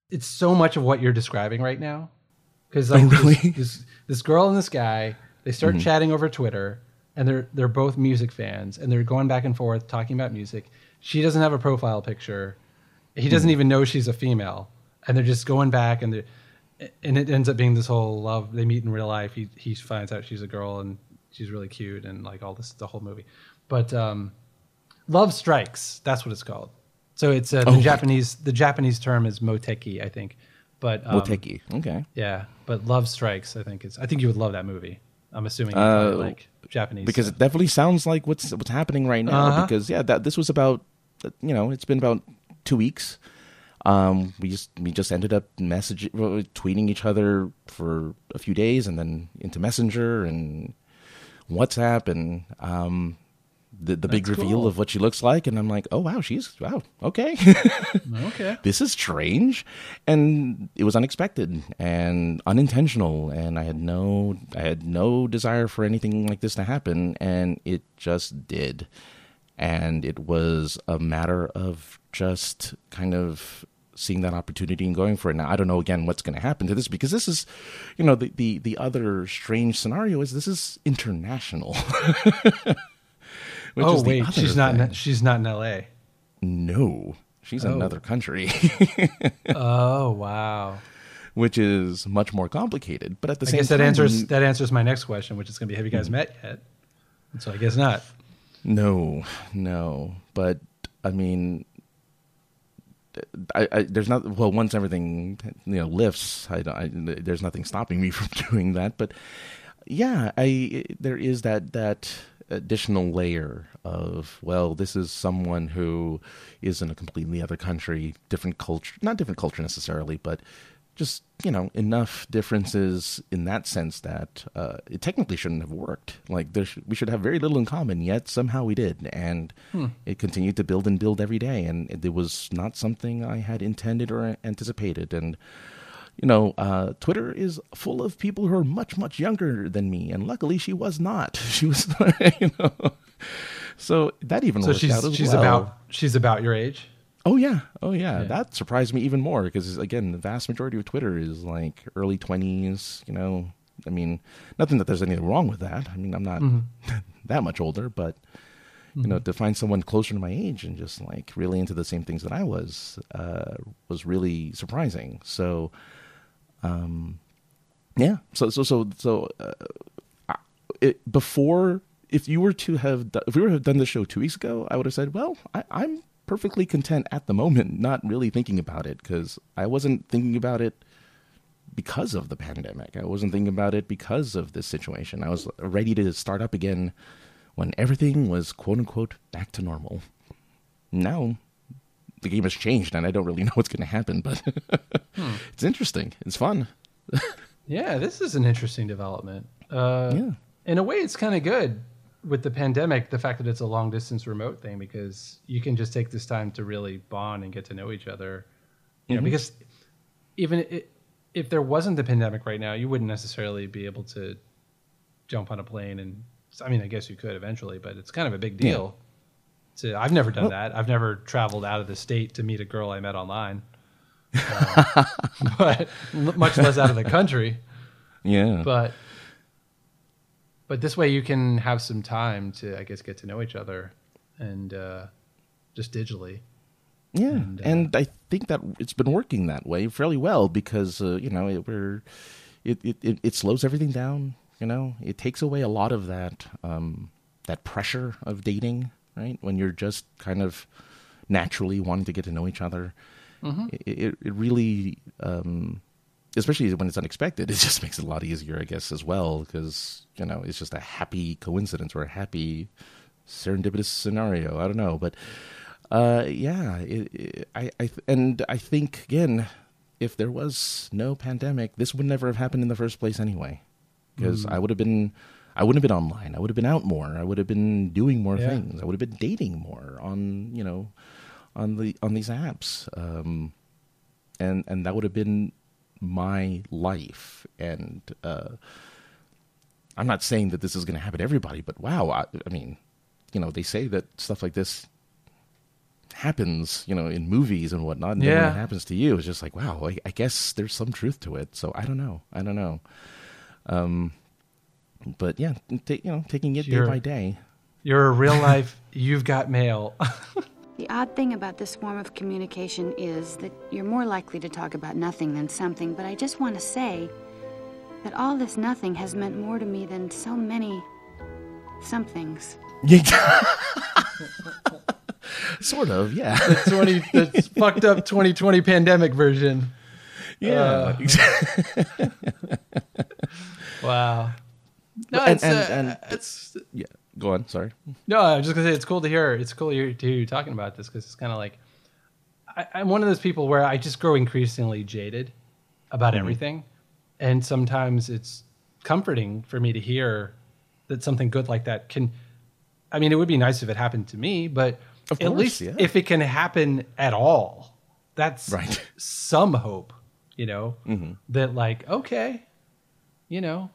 it's so much of what you're describing right now. Because like oh, really? this, this, this girl and this guy, they start mm-hmm. chatting over Twitter, and they're they're both music fans, and they're going back and forth talking about music. She doesn't have a profile picture. He doesn't mm-hmm. even know she's a female, and they're just going back and they and it ends up being this whole love. They meet in real life. He he finds out she's a girl and she's really cute and like all this the whole movie. But um, Love Strikes. That's what it's called. So it's uh, the oh, Japanese. The Japanese term is moteki, I think. But
um, moteki. Okay.
Yeah, but Love Strikes. I think it's. I think you would love that movie. I'm assuming you uh, like Japanese
because
stuff.
it definitely sounds like what's what's happening right now. Uh-huh. Because yeah, that this was about you know it's been about two weeks. Um, we just we just ended up messaging, tweeting each other for a few days, and then into Messenger and WhatsApp, and um, the, the big reveal cool. of what she looks like and i'm like oh wow she's wow okay oh, okay this is strange and it was unexpected and unintentional and i had no i had no desire for anything like this to happen and it just did and it was a matter of just kind of seeing that opportunity and going for it. Now I don't know again what's going to happen to this because this is, you know, the the the other strange scenario is this is international.
oh wait, she's not. In, she's not in L.A.
No, she's oh. in another country.
oh wow.
Which is much more complicated, but at the same time,
I
same
guess
that
answers that answers my next question, which is going to be: Have you guys mm-hmm. met yet? So I guess not.
No, no, but I mean, I, I, there's not well once everything you know lifts I, I, there's nothing stopping me from doing that but yeah I there is that that additional layer of well this is someone who is in a completely other country different culture not different culture necessarily but just you know enough differences in that sense that uh, it technically shouldn't have worked. Like there sh- we should have very little in common yet somehow we did. And hmm. it continued to build and build every day. And it, it was not something i had intended or anticipated. And you know, uh, Twitter is full of people who are much, much younger than me, and luckily she was not. She was, you know, so that even so worked
she's, she's
well.
about she's about your age.
Oh yeah, oh yeah. yeah. That surprised me even more because again, the vast majority of Twitter is like early twenties. You know, I mean, nothing that there's anything wrong with that. I mean, I'm not mm-hmm. that much older, but you know, mm-hmm. to find someone closer to my age and just like really into the same things that I was uh, was really surprising. So um, yeah. So so so so uh, it, before, if you were to have if we were to have done this show two weeks ago, I would have said, well, I, I'm perfectly content at the moment, not really thinking about it because I wasn't thinking about it because of the pandemic. I wasn't thinking about it because of this situation. I was ready to start up again when everything was quote unquote back to normal. Now the game has changed, and I don't really know what's going to happen. But hmm. it's interesting. It's fun.
yeah, this is an interesting development. Uh, yeah. In a way, it's kind of good with the pandemic. The fact that it's a long distance remote thing because you can just take this time to really bond and get to know each other. You mm-hmm. know, because even it, if there wasn't the pandemic right now, you wouldn't necessarily be able to jump on a plane and. I mean, I guess you could eventually, but it's kind of a big deal. Yeah to, I've never done that. I've never traveled out of the state to meet a girl I met online, uh, but much less out of the country.
Yeah.
But but this way you can have some time to, I guess, get to know each other, and uh, just digitally.
Yeah, and, uh, and, I think that it's been working that way fairly well because uh, you know it, we're it, it it slows everything down. You know, it takes away a lot of that um, that pressure of dating, right? When you're just kind of naturally wanting to get to know each other, mm-hmm. it, it really, um, especially when it's unexpected, it just makes it a lot easier, I guess, as well, because you know it's just a happy coincidence or a happy serendipitous scenario. I don't know, but uh, yeah, it, it, I, I, and I think again, if there was no pandemic, this would never have happened in the first place anyway, because mm. I would have been, I wouldn't have been online. I would have been out more. I would have been doing more yeah. things. I would have been dating more on, you know, on the on these apps, um, and and that would have been my life. And uh, I'm not saying that this is going to happen to everybody, but wow, I, I mean, you know, they say that stuff like this happens, you know, in movies and whatnot. And yeah. when it happens to you, it's just like, wow, I, I, guess there's some truth to it. So I don't know. I don't know. Um, but yeah, t- you know, taking it you're, day by day.
You're a real life, you've got mail.
the odd thing about this form of communication is that you're more likely to talk about nothing than something. But I just want to say that all this nothing has meant more to me than so many somethings.
sort of, yeah.
The twenty, the fucked up 2020 pandemic version.
Yeah.
Uh, wow. No,
and, it's, and, uh, and, it's yeah. Go on. Sorry.
No, I was just gonna say it's cool to hear. It's cool to hear, you talking about this because it's kind of like I, am one of those people where I just grow increasingly jaded about mm-hmm. everything, and sometimes it's comforting for me to hear that something good like that can. I mean, it would be nice if it happened to me, but of at course, least yeah. if it can happen at all, that's right. some hope, you know, mm-hmm. that like, okay, you know,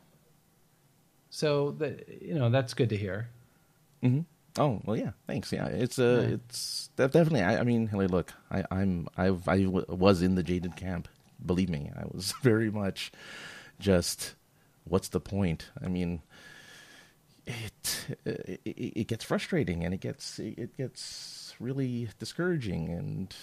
so that, you know, that's good to hear.
Mm-hmm. Oh well, yeah. Thanks. Yeah, it's uh, yeah. it's definitely. I, I mean, hey, look, I, I'm I've I w- was in the jaded camp. Believe me, I was very much just. What's the point? I mean, it, it it gets frustrating and it gets it gets really discouraging and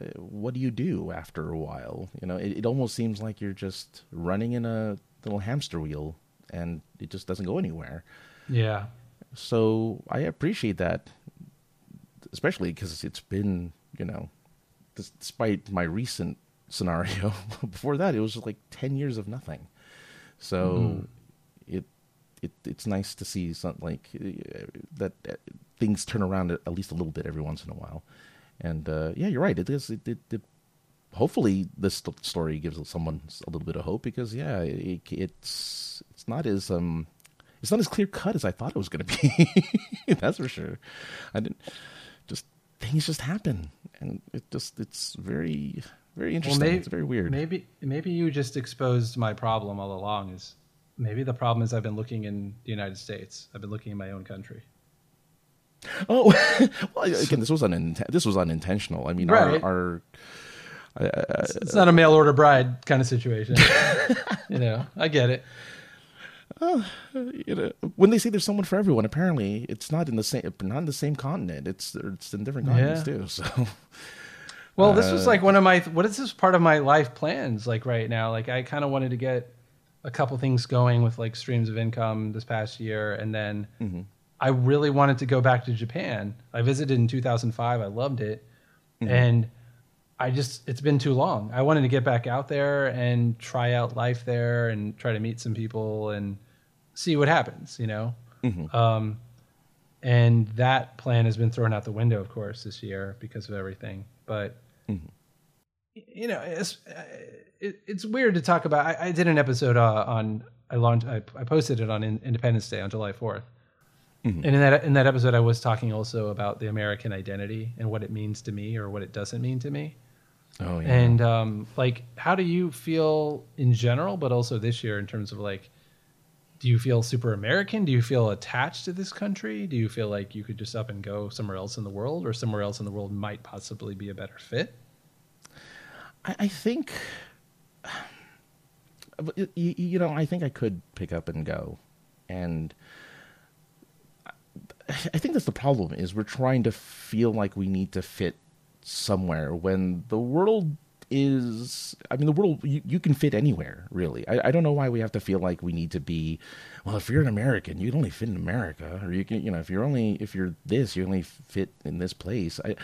uh, what do you do after a while you know it, it almost seems like you're just running in a little hamster wheel and it just doesn't go anywhere
yeah
so i appreciate that especially because it's been you know despite my recent scenario before that it was like 10 years of nothing so mm-hmm it, it's nice to see something like uh, that uh, things turn around at, least a little bit every once in a while. And uh, yeah, you're right. It is. It, it, it, hopefully, this story gives someone a little bit of hope because yeah, it, it's it's not as um it's not as clear cut as I thought it was going to be. That's for sure. I didn't just things just happen, and it just it's very very interesting. Well, maybe, it's very weird.
Maybe maybe you just exposed my problem all along. Is maybe the problem is I've been looking in the United States. I've been looking in my own country.
Oh, well, again, this was un- this was unintentional. I mean, right. our, our
it's not a mail order bride kind of situation. you know, I get it.
Uh, you know, when they say there's someone for everyone, apparently it's not in the same not in the same continent. It's it's in different continents yeah. too. So,
well, this was uh, like one of my what is this part of my life plans like right now? Like I kind of wanted to get a couple things going with like streams of income this past year, and then mm-hmm. I really wanted to go back to Japan. I visited in 2005. I loved it, mm-hmm. and I just it's been too long. I wanted to get back out there and try out life there and try to meet some people and see what happens. You know. Mm-hmm. Um, and that plan has been thrown out the window, of course, this year because of everything. But mm-hmm. you know, it's it, it's weird to talk about. I, I did an episode uh, on I launched I, I, posted it on in, Independence Day on July 4th mm-hmm. and in that in that episode I was talking also about the American identity and what it means to me or what it doesn't mean to me. Oh yeah. And um, like, how do you feel in general, but also this year in terms of like, do you feel super American? Do you feel attached to this country? Do you feel like you could just up and go somewhere else in the world, or somewhere else in the world might possibly be a better fit?
I, I think you, you know, I think I could pick up and go, and I think that's the problem is we're trying to feel like we need to fit somewhere when the world is i mean the world you, you can fit anywhere really. I, I don't know why we have to feel like we need to be well if you're an american you can only fit in america or you can you know if you're only if you're this you only fit in this place. I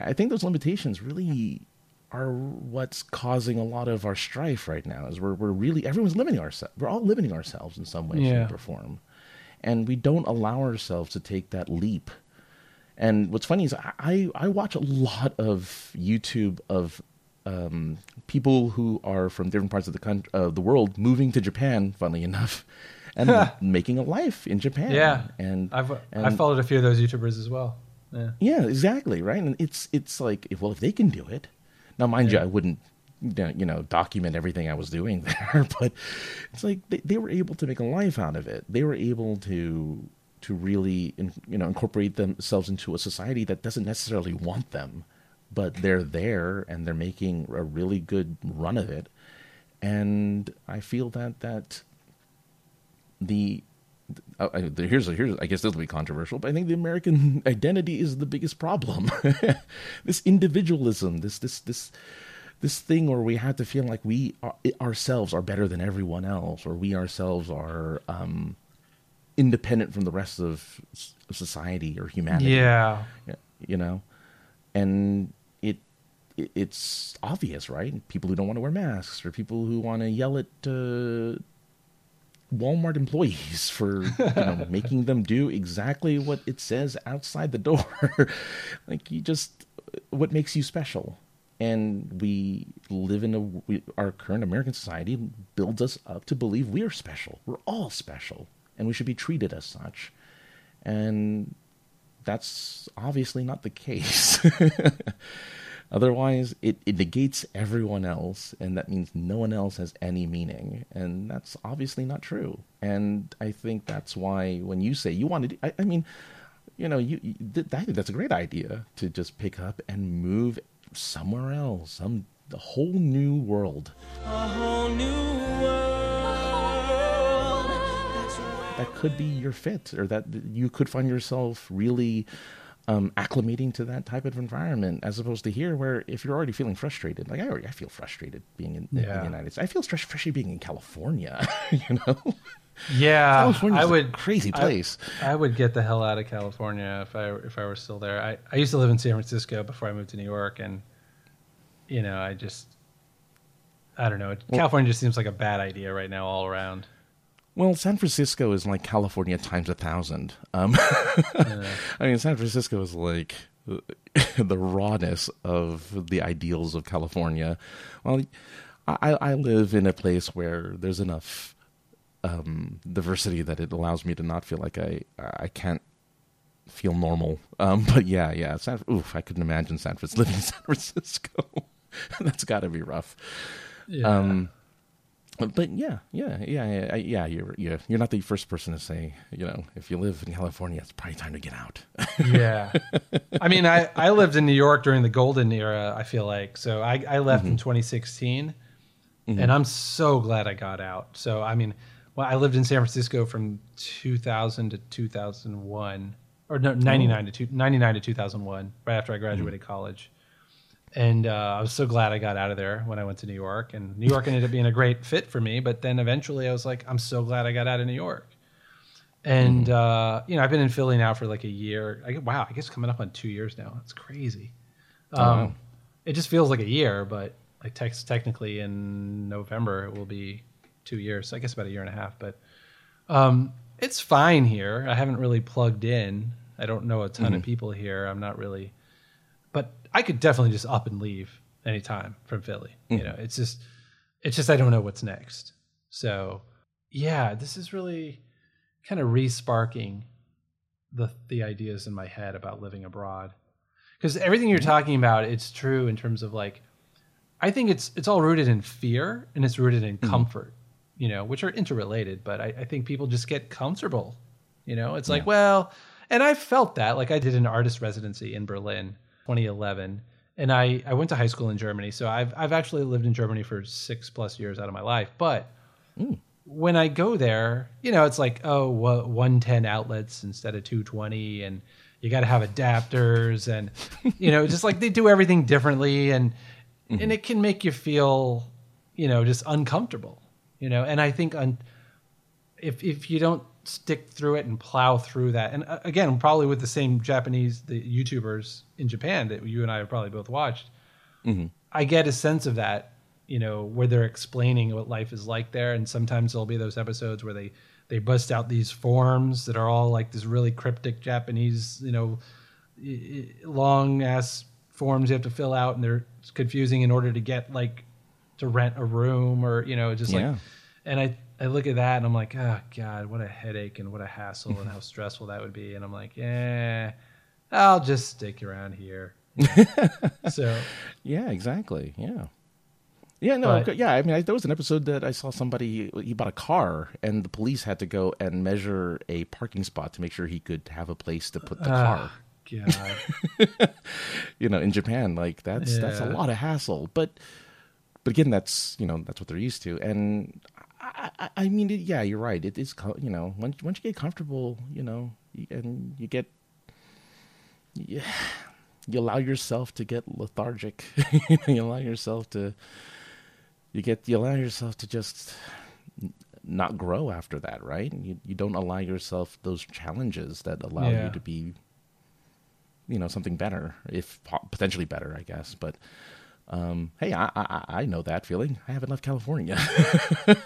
i think those limitations really are what's causing a lot of our strife right now is we're, we're really everyone's limiting ourselves we're all limiting ourselves in some way
Yeah.
shape or form. And we don't allow ourselves to take that leap and what's funny is I, I watch a lot of YouTube of um, people who are from different parts of the country, uh, the world, moving to Japan. Funnily enough, and making a life in Japan.
Yeah,
and
I've
and,
I've followed a few of those YouTubers as well. Yeah,
yeah, exactly right. And it's it's like well, if they can do it, now mind you, I wouldn't you know document everything I was doing there, but it's like they, they were able to make a life out of it. They were able to to really in, you know incorporate themselves into a society that doesn't necessarily want them, but they're there and they're making a really good run of it. And I feel that that the uh, here's here's I guess this will be controversial, but I think the American identity is the biggest problem. this individualism, this this this this thing where we have to feel like we are, ourselves are better than everyone else, or we ourselves are um, independent from the rest of society or humanity.
yeah,
you know, and it, it it's obvious, right? People who don't want to wear masks, or people who want to yell at uh, Walmart employees for you know making them do exactly what it says outside the door. like you just, what makes you special? And we live in a we, our current American society builds us up to believe we are special. We're all special, and we should be treated as such. And that's obviously not the case. Otherwise, it, it negates everyone else, and that means no one else has any meaning. And that's obviously not true. And I think that's why when you say you want I, I mean, you know, you, you th- I think that's a great idea to just pick up and move somewhere else, some a whole new world. That could be your fit or that you could find yourself really um, acclimating to that type of environment as opposed to here where if you're already feeling frustrated like i already i feel frustrated being in, in the united states i feel stressed especially being in california you know
yeah.
California's
I
a
would
crazy place.
I, would get the hell out of California if I if I were still there. I, I used to live in San Francisco before I moved to New York, and you know, I just I don't know. California just seems like a bad idea right now all around.
Well san francisco is like california times a thousand um, i mean san francisco is like the rawness of the ideals of california well i, I live in a place where there's enough um, diversity that it allows me to not feel like I I can't feel normal. Um, but yeah, yeah, San, oof, I couldn't imagine San Francisco living in San Francisco. That's got to be rough.
Yeah.
But yeah, yeah, yeah, yeah, yeah. You're you're you're not the first person to say, you know, if you live in California, it's probably time to get out.
yeah. I mean, I, I lived in New York during the golden era, I feel like. So I, I left in mm-hmm. 2016, mm-hmm. and I'm so glad I got out. So, I mean, well, I lived in San Francisco from 2000 to 2001, or no, 99 to two, 99 to 2001, right after I graduated mm. college. And uh, I was so glad I got out of there when I went to New York. And New York ended up being a great fit for me. But then eventually I was like, I'm so glad I got out of New York. And uh, you know, I've been in Philly now for like a year. I, wow, I guess coming up on two years now. That's crazy. Um,
wow.
It just feels like a year, but like tex- technically in November it will be two years. So I guess about a year and a half. But um, it's fine here. I haven't really plugged in. I don't know a ton of people here. I'm not really, I could definitely just up and leave anytime from Philly. You mm. know, it's just, it's just I don't know what's next. So yeah, this is really kind of re-sparking the the ideas in my head about living abroad. Because everything you're mm-hmm. talking about it's true in terms of like i think it's it's all rooted in fear and it's rooted in mm-hmm. comfort you know which are interrelated but i, I think people just get comfortable you know? It's like well and i felt that like i did an artist residency in berlin 2011 and i i went to high school in germany so i've i've actually lived in germany for six plus years out of my life but when I go there, you know, it's like, oh, wha- 110 outlets instead of 220. And, you got to have adapters and you know just like they do everything differently and mm-hmm. and it can make you feel you know just uncomfortable you know and i think if if you don't stick through it and plow through that and uh, again probably with the same japanese the youtubers in japan that you and i have probably both watched mm-hmm. i get a sense of that you know where they're explaining what life is like there and sometimes there'll be those episodes where they they bust out these forms that are all like this really cryptic Japanese, you know, long ass forms you have to fill out, and they're confusing in order to get like to rent a room or you know just yeah. like. And I I look at that and I'm like, oh god, what a headache and what a hassle and how stressful that would be. And I'm like, yeah, I'll just stick around here. so
yeah, exactly. Yeah. Yeah, no, but, yeah. I mean, I, there was an episode that I saw somebody he bought a car, and the police had to go and measure a parking spot to make sure he could have a place to put the uh, car. God. you know, in Japan, like that's yeah. that's a lot of hassle. But but again, that's you know that's what they're used to, and I, I, I mean, it, yeah, you're right. It is you know once once you get comfortable, you know, and you get yeah, you allow yourself to get lethargic. you allow yourself to you get you allow yourself to just not grow after that, right? You you don't allow yourself those challenges that allow yeah. you to be, you know, something better, if potentially better, I guess. But um, hey, I, I, I know that feeling. I haven't left California.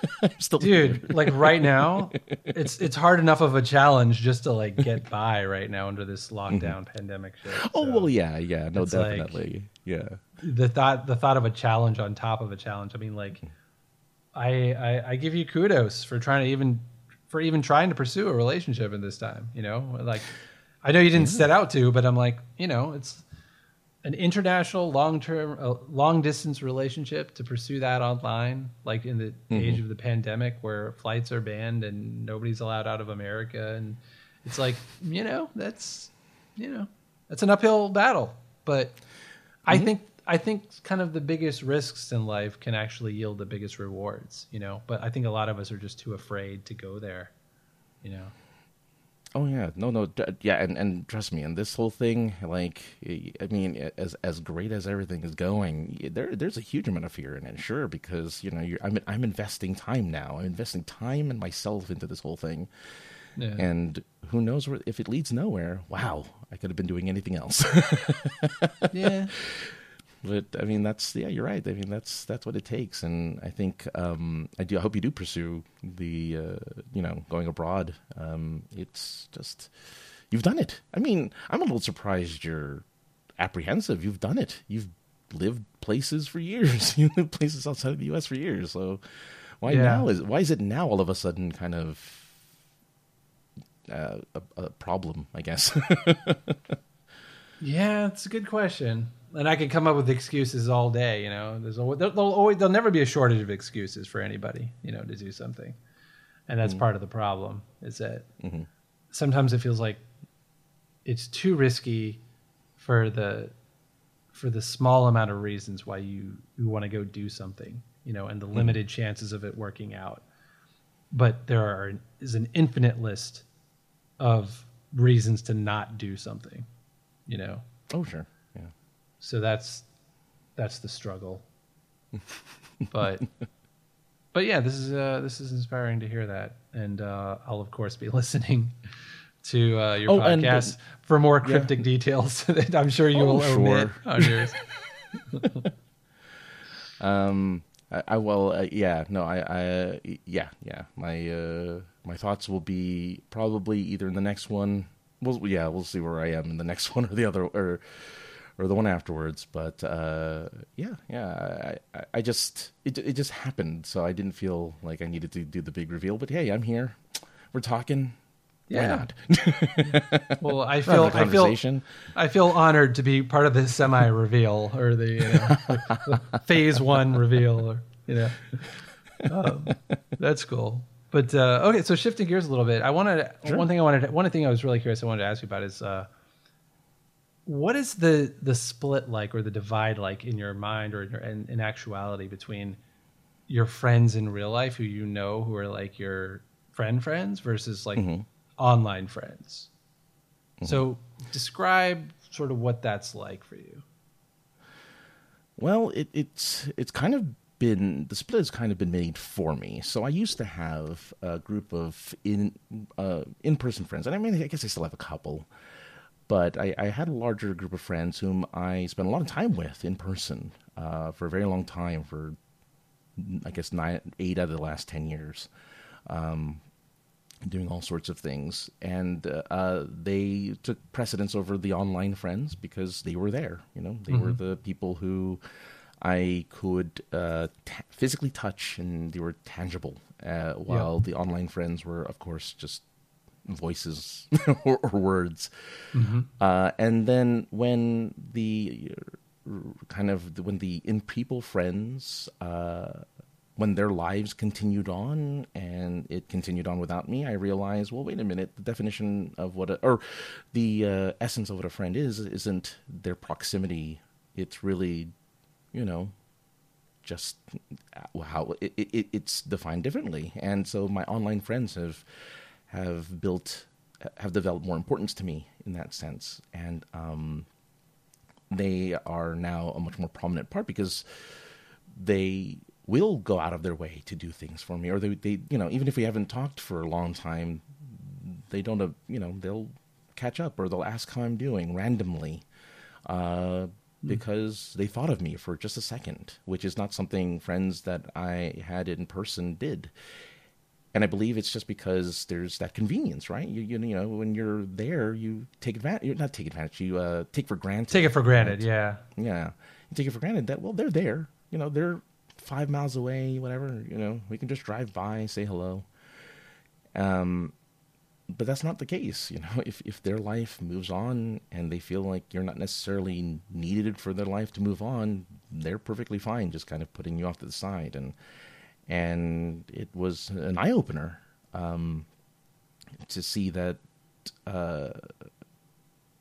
dude. Here. like right now, it's it's hard enough of a challenge just to like get by right now under this lockdown mm-hmm. pandemic shit.
So oh well, yeah, yeah, no, definitely, like, yeah.
The thought the thought of a challenge on top of a challenge. I mean, like, I, I I give you kudos for trying to even for even trying to pursue a relationship in this time. You know, like I know you didn't set out to, but I'm like, you know, it's an international long-term uh, long-distance relationship to pursue that online like in the mm-hmm. age of the pandemic where flights are banned and nobody's allowed out of america and it's like you know that's you know that's an uphill battle but mm-hmm. i think i think kind of the biggest risks in life can actually yield the biggest rewards you know but i think a lot of us are just too afraid to go there you know
Oh yeah, no, no, yeah, and and trust me, and this whole thing, like, I mean, as as great as everything is going, there there's a huge amount of fear in it, sure, because you know, I'm I'm investing time now, I'm investing time and myself into this whole thing, yeah. and who knows where, if it leads nowhere? Wow, I could have been doing anything else.
yeah,
but I mean, that's yeah, you're right. I mean, that's that's what it takes, and I think um, I do. I hope you do pursue the uh, you know going abroad. Um, it's just you've done it. I mean, I'm a little surprised you're apprehensive. You've done it. You've lived places for years. you lived places outside of the U.S. for years. So why yeah. now is why is it now all of a sudden kind of uh, a, a problem? I guess.
yeah, it's a good question and I could come up with excuses all day. You know, there's always, there'll, always there'll never be a shortage of excuses for anybody. You know, to do something, and that's mm-hmm. part of the problem. Is that mm-hmm. sometimes it feels like it's too risky for the for the small amount of reasons why you you want to go do something. You know, and the mm-hmm. limited chances of it working out. But there are is an infinite list of reasons to not do something. You know.
Oh sure.
So that's that's the struggle. but but yeah, this is uh, this is inspiring to hear that, and uh, I'll of course be listening to uh, your oh, podcast for more cryptic yeah. details that I'm sure you oh, will sure. omit on yours.
um, I, I will. Uh, yeah, no, I, I, uh, yeah, yeah. My, uh, my thoughts will be probably either in the next one. Well, yeah, we'll see where I am in the next one or the other, or or the one afterwards. But uh, yeah, yeah, I, I just it it just happened, so I didn't feel like I needed to do the big reveal. But hey, I'm here. We're talking. Yeah.
well, I feel I feel I feel honored to be part of the semi reveal or the, you know, the, phase one reveal, or you know, um, that's cool. But uh, okay, so shifting gears a little bit, I wanted sure. one thing I wanted one thing I was really curious I wanted to ask you about is uh, what is the the split like or the divide like in your mind or in, your, in, in, actuality between your friends in real life who you know who are like your friend friends versus like mm-hmm. online friends So describe sort of what that's like for you.
Well, it, it's it's kind of been the split has kind of been made for me. So I used to have a group of in uh, in person friends, and I mean I guess I still have a couple, but I, I, had a larger group of friends whom I spent a lot of time with in person uh, for a very long time for I guess nine eight out of the last ten years. Um, doing all sorts of things, and uh, they took precedence over the online friends because they were there. You know, they mm-hmm. were the people who I could uh, t- physically touch, and they were tangible. Uh, while yeah. the online friends were, of course, just voices or, or, words. Mm-hmm. Uh, and then when the kind of when the in people friends uh, when their lives continued on and it continued on without me, I realized, well, wait a minute, the definition of what, a, or the uh, essence of what a friend is, isn't their proximity. It's really, you know, just how it, it, it's defined differently. And so my online friends have have built, have developed more importance to me in that sense, and um, they are now a much more prominent part because they will go out of their way to do things for me. Or they, they you know even if we haven't talked for a long time they don't uh, you know they'll catch up or they'll ask how i'm doing randomly uh, because they thought of me for just a second which is not something friends that i had in person did and I believe it's just because there's that convenience, right? You, you, you know, when you're there, you take advantage. You're not take advantage. You uh, take for granted.
Take it for granted, right? yeah.
Yeah, you take it for granted that well, they're there. You know, they're five miles away, whatever. You know, we can just drive by, say hello. Um, but that's not the case. You know, if if their life moves on and they feel like you're not necessarily needed for their life to move on, they're perfectly fine, just kind of putting you off to the side. And and it was an eye opener um, to see that uh,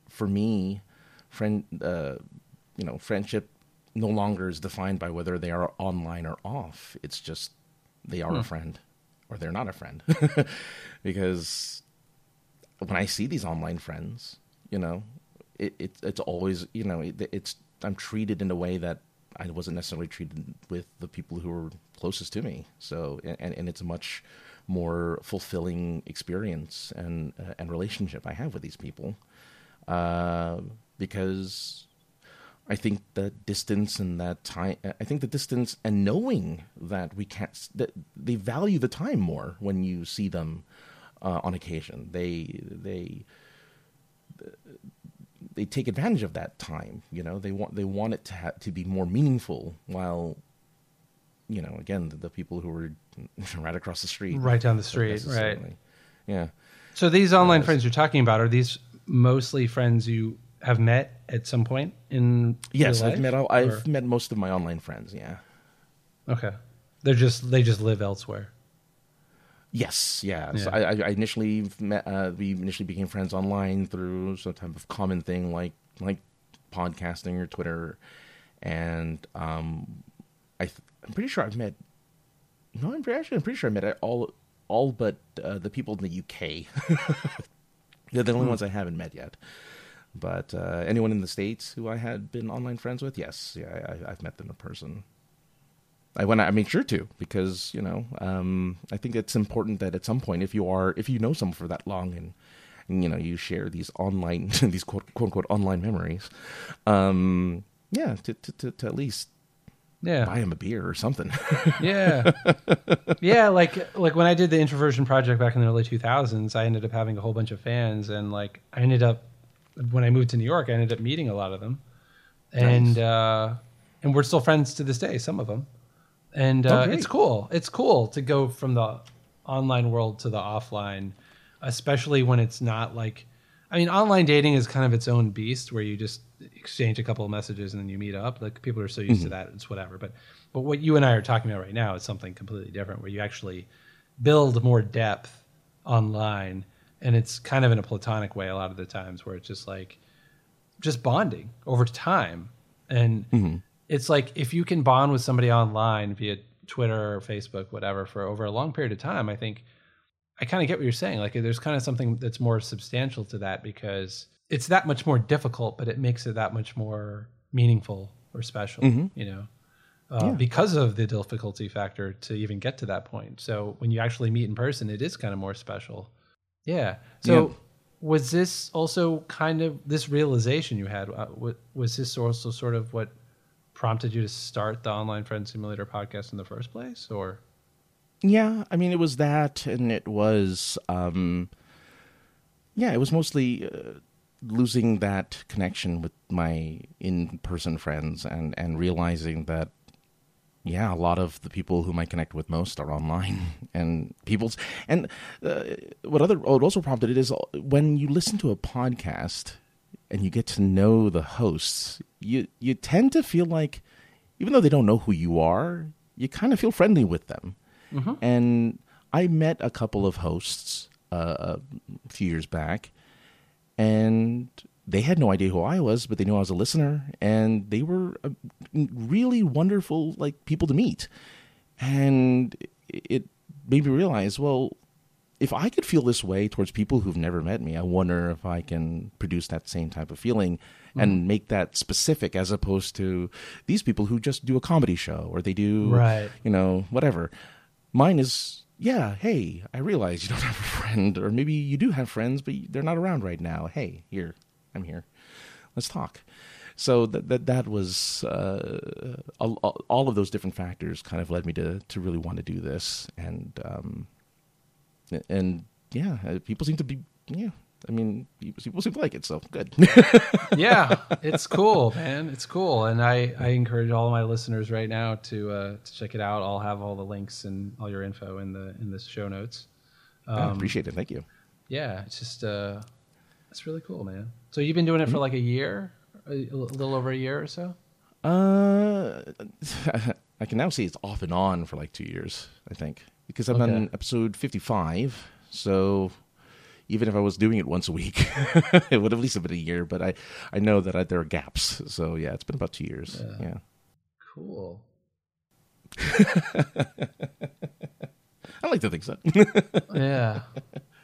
for me, friend, uh, you know, friendship no longer is defined by whether they are online or off. It's just they are hmm. a friend or they're not a friend. because when I see these online friends, you know, it, it it's always you know it, it's I'm treated in a way that I wasn't necessarily treated with the people who were closest to me. So and and it's a much more fulfilling experience and uh, and relationship I have with these people uh, because I think the distance and that time. I think the distance and knowing that we can't. That they value the time more when you see them uh, on occasion. They they they take advantage of that time. You know, they want they want it to ha- to be more meaningful. While you know, again, the, the people who are right across the street,
right down the street, right?
Yeah.
So these online uh, friends you're talking about are these mostly friends you have met at some point in
yes i've met i've met most of my online friends yeah
okay they're just they just live elsewhere
yes yeah, yeah. so I, I, initially met uh, we initially became friends online through some type of common thing like like podcasting or twitter and um i th- i'm pretty sure i've met no i'm pretty, actually i'm pretty sure i met all all but uh, the people in the uk they're the only hmm. ones i haven't met yet but uh, anyone in the states who I had been online friends with, yes, yeah, I, have met them in person. I went. I made sure to because you know um, I think it's important that at some point, if you are, if you know someone for that long and, and you know you share these online, these quote, quote unquote online memories, um, yeah, to, to, to, to at least
yeah
buy him a beer or something
yeah yeah like like when i did the introversion project back in the early 2000s i ended up having a whole bunch of fans and like i ended up when I moved to New York, I ended up meeting a lot of them, and nice. uh, and we're still friends to this day. Some of them, and uh, oh, it's cool. It's cool to go from the online world to the offline, especially when it's not like. I mean, online dating is kind of its own beast, where you just exchange a couple of messages and then you meet up. Like people are so used mm-hmm. to that, it's whatever. But but what you and I are talking about right now is something completely different, where you actually build more depth online and it's kind of in a platonic way a lot of the times where it's just like just bonding over time and mm-hmm. It's like if you can bond with somebody online via twitter or facebook whatever for over a long period of time i think I kind of get what you're saying. Like there's kind of something that's more substantial to that because it's that much more difficult, but it makes it that much more meaningful or special.
Mhm.
You know, uh,
Yeah.
because of the difficulty factor to even get to that point. So when you actually meet in person, it is kind of more special. Yeah. So
Yeah.
was this also kind of this realization you had? Uh, was this also sort of what prompted you to start the online friend simulator podcast in the first place, or?
Yeah, I mean, it was that, and it was, um, yeah, it was mostly uh, losing that connection with my in-person friends, and and realizing that, yeah, a lot of the people whom I connect with most are online, and people's, and uh, what other what also prompted it is uh, when you listen to a podcast and you get to know the hosts, you you tend to feel like, even though they don't know who you are, you kind of feel friendly with them. And I met a couple of hosts uh, a few years back, and they had no idea who I was, but they knew I was a listener, and they were uh, really wonderful, like people to meet. And it made me realize, well, if I could feel this way towards people who've never met me, I wonder if I can produce that same type of feeling and make that specific as opposed to these people who just do a comedy show or they do,
Right.
you know, whatever. Mine is, yeah, hey, I realize you don't have a friend, or maybe you do have friends, but they're not around right now. Hey, here, I'm here. Let's talk. So that that that was uh, all, all of those different factors kind of led me to to really want to do this, and um, and yeah, uh, people seem to be yeah. I mean, people seem to like it, so good.
yeah, it's cool, man. It's cool, and I, I encourage all my listeners right now to uh, to check it out. I'll have all the links and all your info in the in the show notes.
I appreciate it. Thank you.
Yeah, it's just uh, it's really cool, man. So you've been doing it for like a year, a, a little over a year or so.
Uh, I can now see it's off and on for like two years. I think because I'm
Okay.
on episode fifty-five. So even if I was doing it once a week, it would at least have been a year. But I, I know that I, there are gaps. So yeah, it's been about two years. Yeah.
Cool.
I like to think so.
yeah.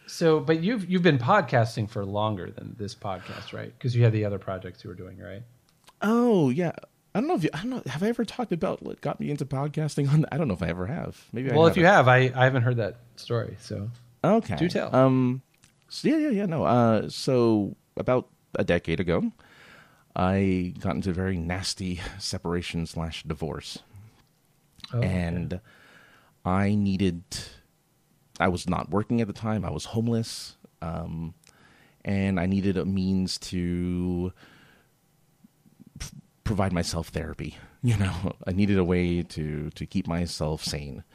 So, but you've you've been podcasting for longer than this podcast, right? Because you had the other projects you were doing, right?
oh yeah. I don't know if you, I don't know. Have I ever talked about what got me into podcasting? On the, I don't know if I ever have. Maybe.
Well, if you have, I, I haven't heard that story. So,
Okay.
Do tell.
Um, so yeah, yeah, yeah. No. Uh, so about a decade ago, I got into a very nasty separation slash divorce,
Oh,
and I needed. I was not working at the time. I was homeless, um, and I needed a means to provide myself therapy. You know, I needed a way to to keep myself sane.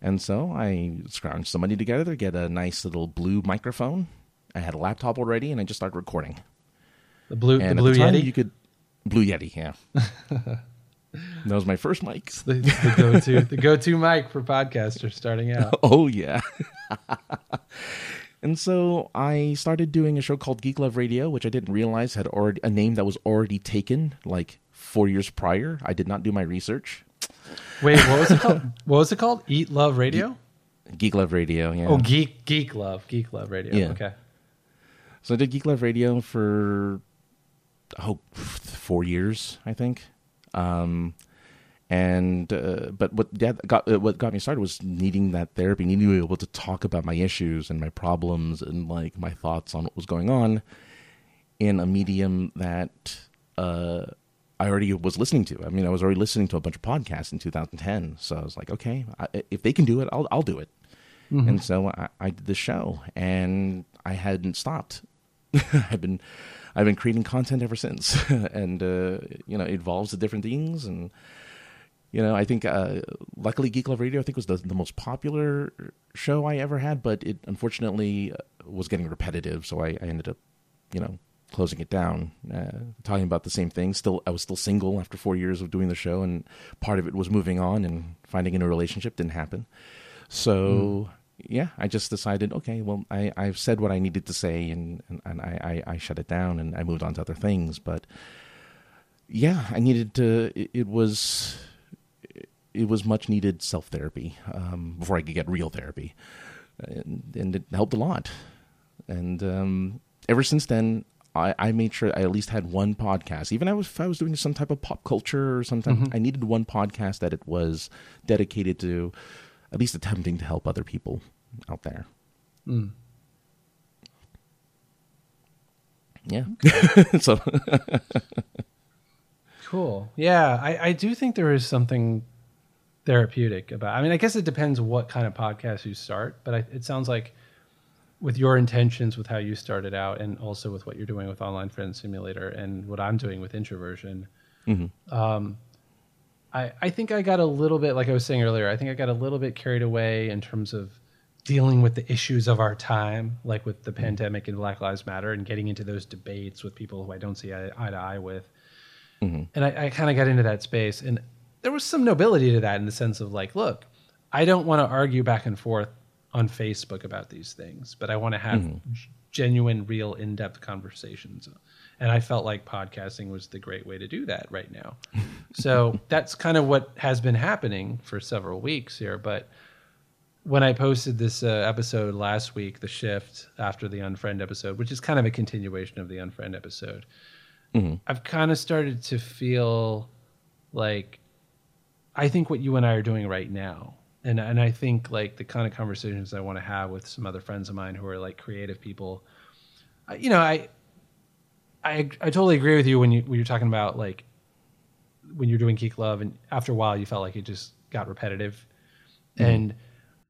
And so I scrounged some money together to get a nice little blue microphone. I had a laptop already, and I just started recording.
the blue
And
the blue
the time,
Yeti,
you could blue Yeti, yeah. that was my first mic.
the, the go to the go to mic for podcasters starting out.
Oh yeah. and so I started doing a show called Geek Love Radio, which I didn't realize had already a name that was already taken like four years prior. I did not do my research.
Wait, what was it called? What was it called? Eat Love Radio.
Geek Love Radio, yeah.
Oh, geek geek love geek love radio.
Yeah.
Okay.
So I did Geek Love Radio for oh four years, I think. Um, and uh, but what that got uh, what got me started was needing that therapy, needing to be able to talk about my issues and my problems and like my thoughts on what was going on in a medium that uh, I already was listening to. I mean, I was already listening to a bunch of podcasts in 2010, so I was like, okay, I, if they can do it, I'll I'll do it. And so I, I did the show, and I hadn't stopped. I've been I've been creating content ever since, and uh, you know, it evolves to different things, and you know, I think uh, luckily Geek Love Radio I think was the, the most popular show I ever had, but it unfortunately uh, was getting repetitive, so I, I ended up, you know, closing it down, uh, talking about the same thing. Still, I was still single after four years of doing the show, and part of it was moving on and finding a new relationship didn't happen. So yeah, I just decided, okay, well, I, I've said what I needed to say, and and, and I, I, I shut it down, and I moved on to other things. But yeah, I needed to. It, it was it was much needed self therapy um, before I could get real therapy. and, and it helped a lot. And um, ever since then, I, I, made sure I at least had one podcast. Even if I was doing some type of pop culture or something, mm-hmm. I needed one podcast that it was dedicated to at least attempting to help other people out there. Mm. Yeah. so
cool. Yeah, I, I do think there is something therapeutic about. I mean, I guess it depends what kind of podcast you start, but I, it sounds like with your intentions with how you started out and also with what you're doing with online friend simulator and what i'm doing with introversion mm-hmm. um, I, I think i got a little bit like i was saying earlier i think i got a little bit carried away in terms of dealing with the issues of our time like with the mm-hmm. pandemic and black lives matter and getting into those debates with people who i don't see eye, eye to eye with mm-hmm. and i, I kind of got into that space and there was some nobility to that in the sense of like look i don't want to argue back and forth on Facebook about these things, but I want to have mm-hmm. genuine, real, in depth conversations. And I felt like podcasting was the great way to do that right now. so that's kind of what has been happening for several weeks here. But when I posted this uh, episode last week, the shift after the unfriend episode, which is kind of a continuation of the unfriend episode, mm-hmm. I've kind of started to feel like I think what you and I are doing right now and and I think like the kind of conversations I want to have with some other friends of mine who are like creative people, you know, I, I I totally agree with you when you when you're talking about like when you're doing Geek Love and after a while you felt like it just got repetitive, mm-hmm. and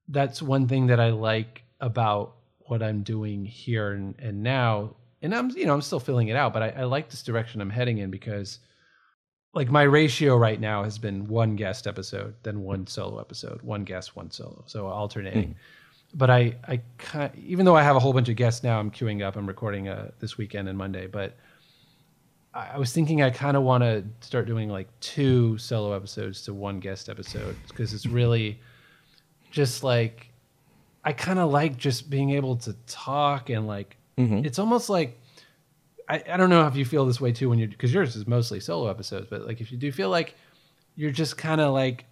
that's one thing that I like about what I'm doing here and, and now, and I'm you know I'm still filling it out, but I, I like this direction I'm heading in because like my ratio right now has been one guest episode, then one solo episode, one guest, one solo, so alternating. Mm. But I, I, even though I have a whole bunch of guests now, I'm queuing up. I'm recording uh, this weekend and Monday, but I, I was thinking I kind of want to start doing like two solo episodes to one guest episode because it's really just like I kind of like just being able to talk and like mm-hmm. it's almost like I, I don't know if you feel this way too when you because yours is mostly solo episodes, but like if you do feel like you're just kind of like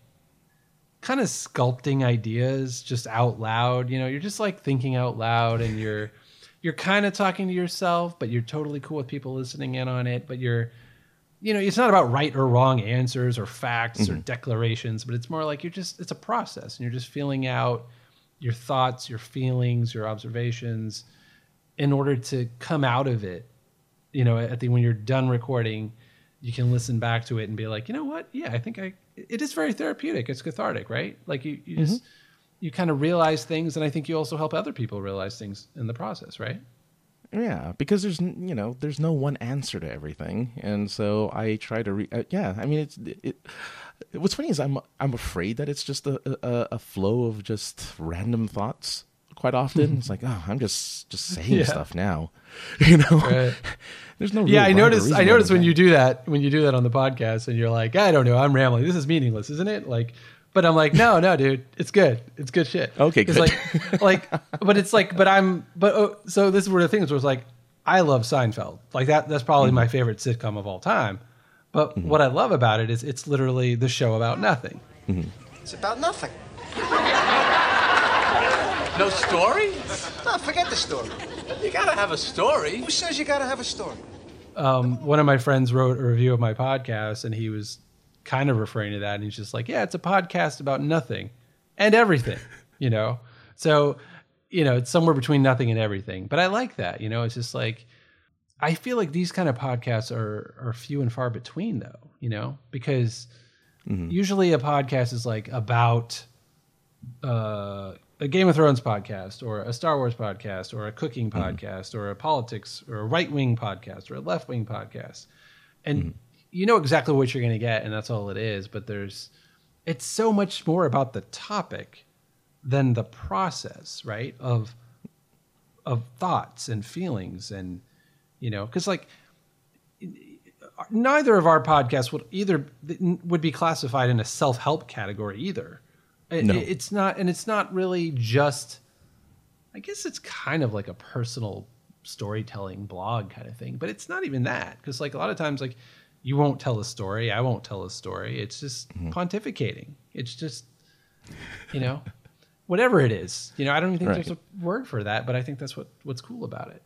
kind of sculpting ideas just out loud, you know, you're just like thinking out loud and you're you're kind of talking to yourself, but you're totally cool with people listening in on it, but you're you know, it's not about right or wrong answers or facts mm-hmm. or declarations, but it's more like you're just it's a process and you're just feeling out your thoughts, your feelings, your observations in order to come out of it you know, at the when you're done recording, you can listen back to it and be like, you know what? Yeah, I think I. It is very therapeutic. It's cathartic, right? Like you, you mm-hmm. just you kind of realize things, and I think you also help other people realize things in the process, right?
Yeah, because there's you know there's no one answer to everything, and so I try to re- uh, yeah. I mean, it's it. What's funny is I'm I'm afraid that it's just a, a, a flow of just random thoughts quite often. it's like, oh, I'm just just saying yeah. stuff now, you know. Right. There's no.
Yeah, I notice. I notice when you do that when you do that on the podcast, and you're like, I don't know, I'm rambling. This is meaningless, isn't it? Like, but I'm like, no, no, dude, it's good. It's good shit.
Okay, good.
Like, like, but it's like, but I'm, but oh, so this is where the things was like, I love Seinfeld. Like that. That's probably mm-hmm. my favorite sitcom of all time. But mm-hmm. what I love about it is it's literally the show about nothing.
Mm-hmm. It's about nothing.
No story?
No, forget the story.
You gotta have a story.
Who says you gotta have a story?
Um, one of my friends wrote a review of my podcast, and he was kind of referring to that, and he's just like, "Yeah, it's a podcast about nothing and everything," you know. So, you know, it's somewhere between nothing and everything. But I like that. You know, it's just like I feel like these kind of podcasts are are few and far between, though. You know, because mm-hmm. usually a podcast is like about uh, a Game of Thrones podcast or a Star Wars podcast or a cooking mm-hmm. podcast or a politics or a right wing podcast or a left wing podcast. And mm-hmm. you know exactly what you're going to get, and that's all it is. But there's, it's so much more about the topic than the process, right? Of, of thoughts and feelings. And, you know, because like, neither of our podcasts would either would be classified in a self-help category either it, no. It's not, and it's not really just. I guess it's kind of like a personal storytelling blog kind of thing, but it's not even that because like a lot of times like you won't tell a story, I won't tell a story. It's just mm-hmm. pontificating. It's just you know, whatever it is. You know, I don't even think
Right.
there's a word for that, but I think that's what what's cool about it.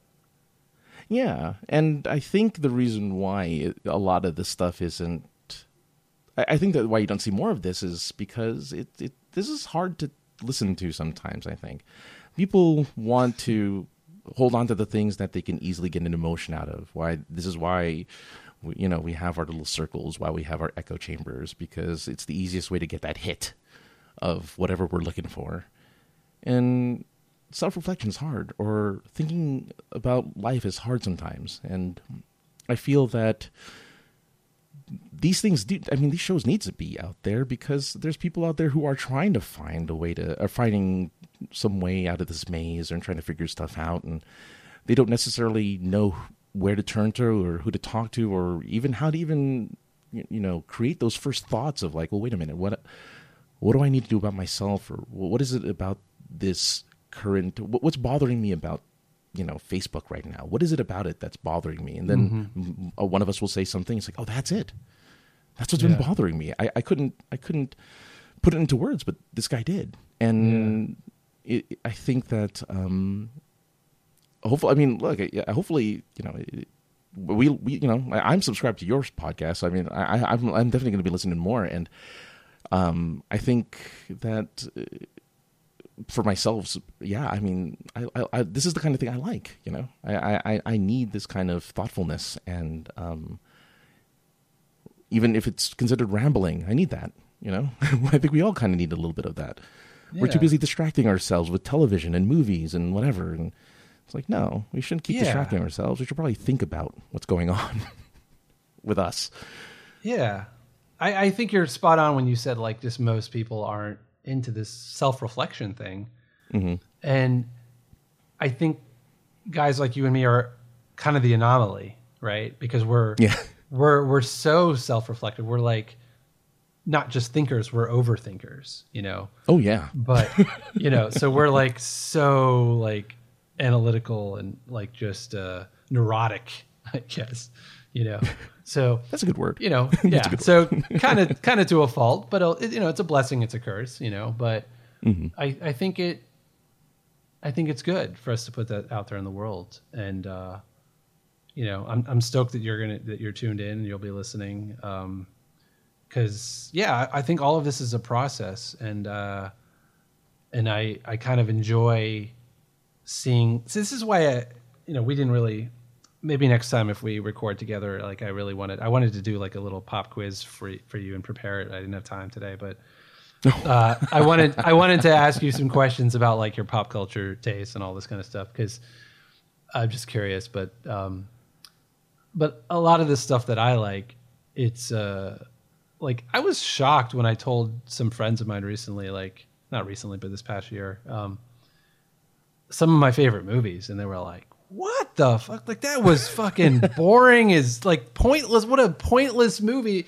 Yeah, and I think the reason why a lot of this stuff isn't, I, I think that why you don't see more of this is because it, it this is hard to listen to sometimes. I think people want to hold on to the things that they can easily get an emotion out of. Why this is why. We, you know, we have our little circles, why we have our echo chambers, because it's the easiest way to get that hit of whatever we're looking for. And self reflection is hard, or thinking about life is hard sometimes. And I feel that these things do, I mean, these shows need to be out there because there's people out there who are trying to find a way to, are finding some way out of this maze and trying to figure stuff out. And they don't necessarily know where to turn to or who to talk to or even how to even, you know, create those first thoughts of like, well, wait a minute, what, what do I need to do about myself, or what is it about this current? What's bothering me about you know Facebook right now? What is it about it that's bothering me? And then m- uh, one of us will say something. It's like, oh, that's it. That's what's
Yeah.
been bothering me. I, I couldn't I couldn't put it into words, but this guy did, and it, I think that um, hopefully, I mean, look, hopefully, you know. It, we, we, you know, I, I'm subscribed to your podcast. I mean, I, I, I'm, I'm definitely going to be listening more, and um, I think that uh, for myself, yeah, I mean, I, I, I, this is the kind of thing I like. You know, I, I, I need this kind of thoughtfulness, and um, even if it's considered rambling, I need that. You know, I think we all kind of need a little bit of that. We're too busy distracting ourselves with television and movies and whatever, and it's like, no, we shouldn't keep
Yeah.
distracting ourselves. We should probably think about what's going on with us.
Yeah. I, I think you're spot on when you said like just most people aren't into this self reflection thing.
Mm-hmm.
And I think guys like you and me are kind of the anomaly, right? Because we're
Yeah.
we're we're so self reflective. We're like not just thinkers, we're overthinkers, you know.
Oh yeah,
But you know, so we're like so like analytical and like just uh neurotic, I guess. You know. So
that's a good word.
you know, yeah. So kind of, kind of to a fault, but uh, you know, it's a blessing, it's a curse, you know. But
Mm-hmm.
I, I think it, I think it's good for us to put that out there in the world, and uh, you know, I'm I'm stoked that you're gonna that you're tuned in and you'll be listening, Um, because yeah, I, I think all of this is a process, and uh, and I I kind of enjoy seeing. So this is why I, you know, we didn't really. Maybe next time if we record together, like I really wanted, I wanted to do like a little pop quiz for for you and prepare it. I didn't have time today, but uh, I wanted I wanted to ask you some questions about like your pop culture taste and all this kind of stuff because I'm just curious. But um, but a lot of the stuff that I like, it's uh, like I was shocked when I told some friends of mine recently, like not recently, but this past year, um, some of my favorite movies, and they were like, "What the fuck? Like that was fucking boring. Is like pointless. What a pointless movie."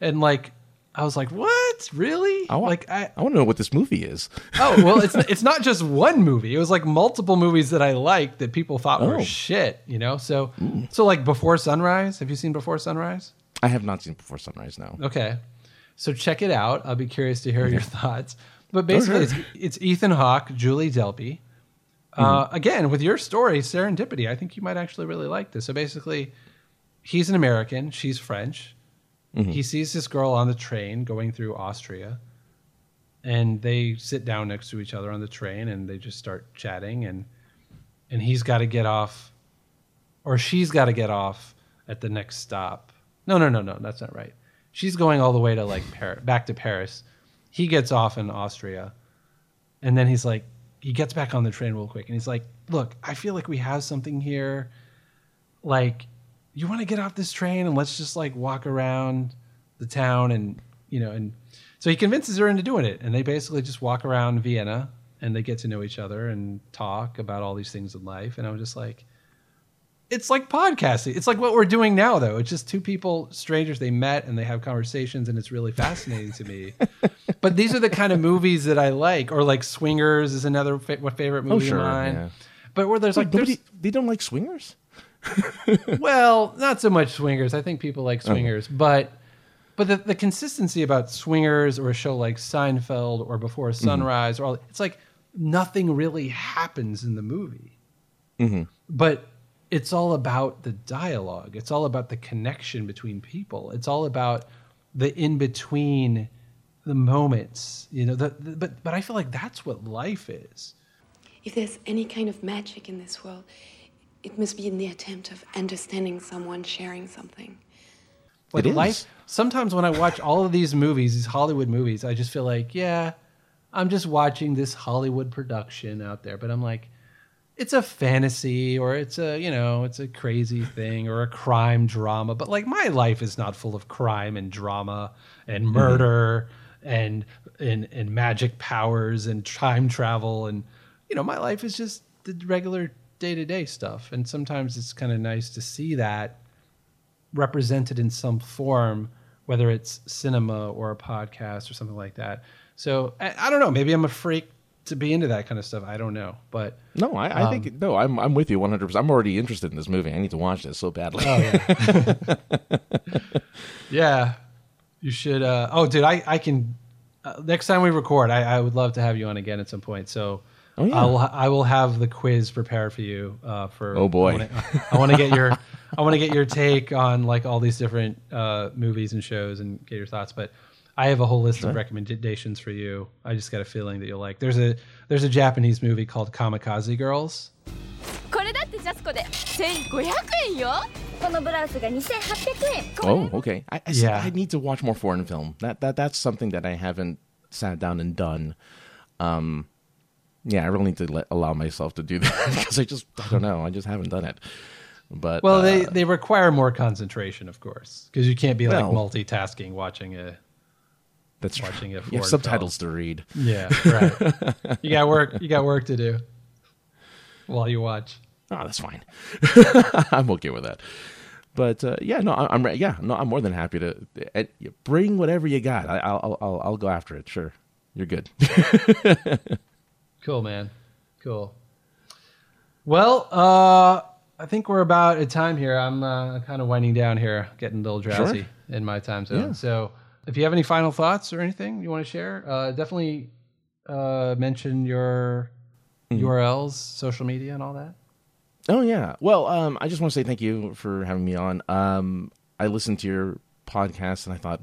And like, I was like, "What? Really?
I want,
like I."
I want to know what this movie is.
Oh well, it's it's not just one movie. It was like multiple movies that I liked that people thought were
Oh.
shit. You know, so mm. so like Before Sunrise. Have you seen Before Sunrise?
I have not seen Before Sunrise now.
Okay, so check it out. I'll be curious to hear your thoughts. But basically, it's, it's Ethan Hawke, Julie Delpy. Uh, again, with your story, serendipity. I think you might actually really like this. So basically, he's an American. She's French. He sees this girl on the train going through Austria, and they sit down next to each other on the train, and they just start chatting. and And he's got to get off, or she's got to get off at the next stop. No, no, no, no, that's not right. She's going all the way to like Par- back to Paris. He gets off in Austria, and then he's like, he gets back on the train real quick, and he's like, "Look, I feel like we have something here. Like, you want to get off this train and let's just like walk around the town and you know." And so he convinces her into doing it, and they basically just walk around Vienna and they get to know each other and talk about all these things in life. And I'm just like, it's like podcasting. It's like what we're doing now, though. It's just two people, strangers, they met and they have conversations, and it's really fascinating to me. But these are the kind of movies that I like, or like Swingers is another fa- what favorite
Oh,
movie
sure.
of mine.
Yeah.
But where there's
Like,
like,
nobody, they don't like swingers?
well, not so much Swingers. I think people like Swingers, but but the, the consistency about Swingers or a show like Seinfeld or Before Sunrise or all it's like nothing really happens in the movie.
Mm-hmm.
But it's all about the dialogue. It's all about the connection between people. It's all about the in between the moments. You know, the, the, but but I feel like that's what life is.
If there's any kind of magic in this world, it must be in the attempt of understanding someone, sharing something.
Like
It is.
life. Sometimes when I watch all of these movies, these Hollywood movies, I just feel like, yeah, I'm just watching this Hollywood production out there. But I'm like, it's a fantasy or it's a you know it's a crazy thing or a crime drama. But like my life is not full of crime and drama and mm-hmm. murder and and and magic powers and time travel and you know my life is just the regular day to day stuff. And sometimes it's kind of nice to see that represented in some form, whether it's cinema or a podcast or something like that. So I, I don't know. Maybe I'm a freak to be into that kind of stuff. I don't know, but
No, I, I
Um,
think no. I'm I'm with you 100. percent I'm already interested in this movie. I need to watch this so badly.
oh yeah, yeah. You should. Uh, oh, dude, I I can. Uh, next time we record, I, I would love to have you on again at some point. So.
Oh, yeah.
I'll I will have the quiz prepared for you. Uh, for
Oh, boy.
I I want to get your I want to get your take on like all these different uh, movies and shows and get your thoughts. But I have a whole list of recommendations for you. I just got a feeling that you'll like. There's a there's a Japanese movie called Kamikaze Girls.
これだってジャスコで1500円よこのブラウスが2800円
Oh, okay. I, I, see,
Yeah.
I need to watch more foreign film. That that that's something that I haven't sat down and done. Um, yeah, I really need to let, allow myself to do that because I just I don't know. I just haven't done it. But
Well,
uh,
they they require more concentration, of course, because you can't be like
Well-
multitasking watching a
that's
watching a
You have subtitles to read.
yeah right. you got work you got work to do while you watch.
Oh, that's fine. I'm okay with that. But uh, yeah, no, I'm yeah, no, I'm more than happy to uh, bring whatever you got. I, I'll, I'll I'll go after it. Sure, you're good.
Cool, man. Cool. Well, uh, I think we're about at time here. I'm uh, kind of winding down here, getting a little drowsy in my time zone.
Yeah.
So, if you have any final thoughts or anything you want to share, uh, definitely uh, mention your
Mm-hmm.
URLs, social media, and all that.
Oh yeah. Well, um, I just want to say thank you for having me on. Um, I listened to your podcast and I thought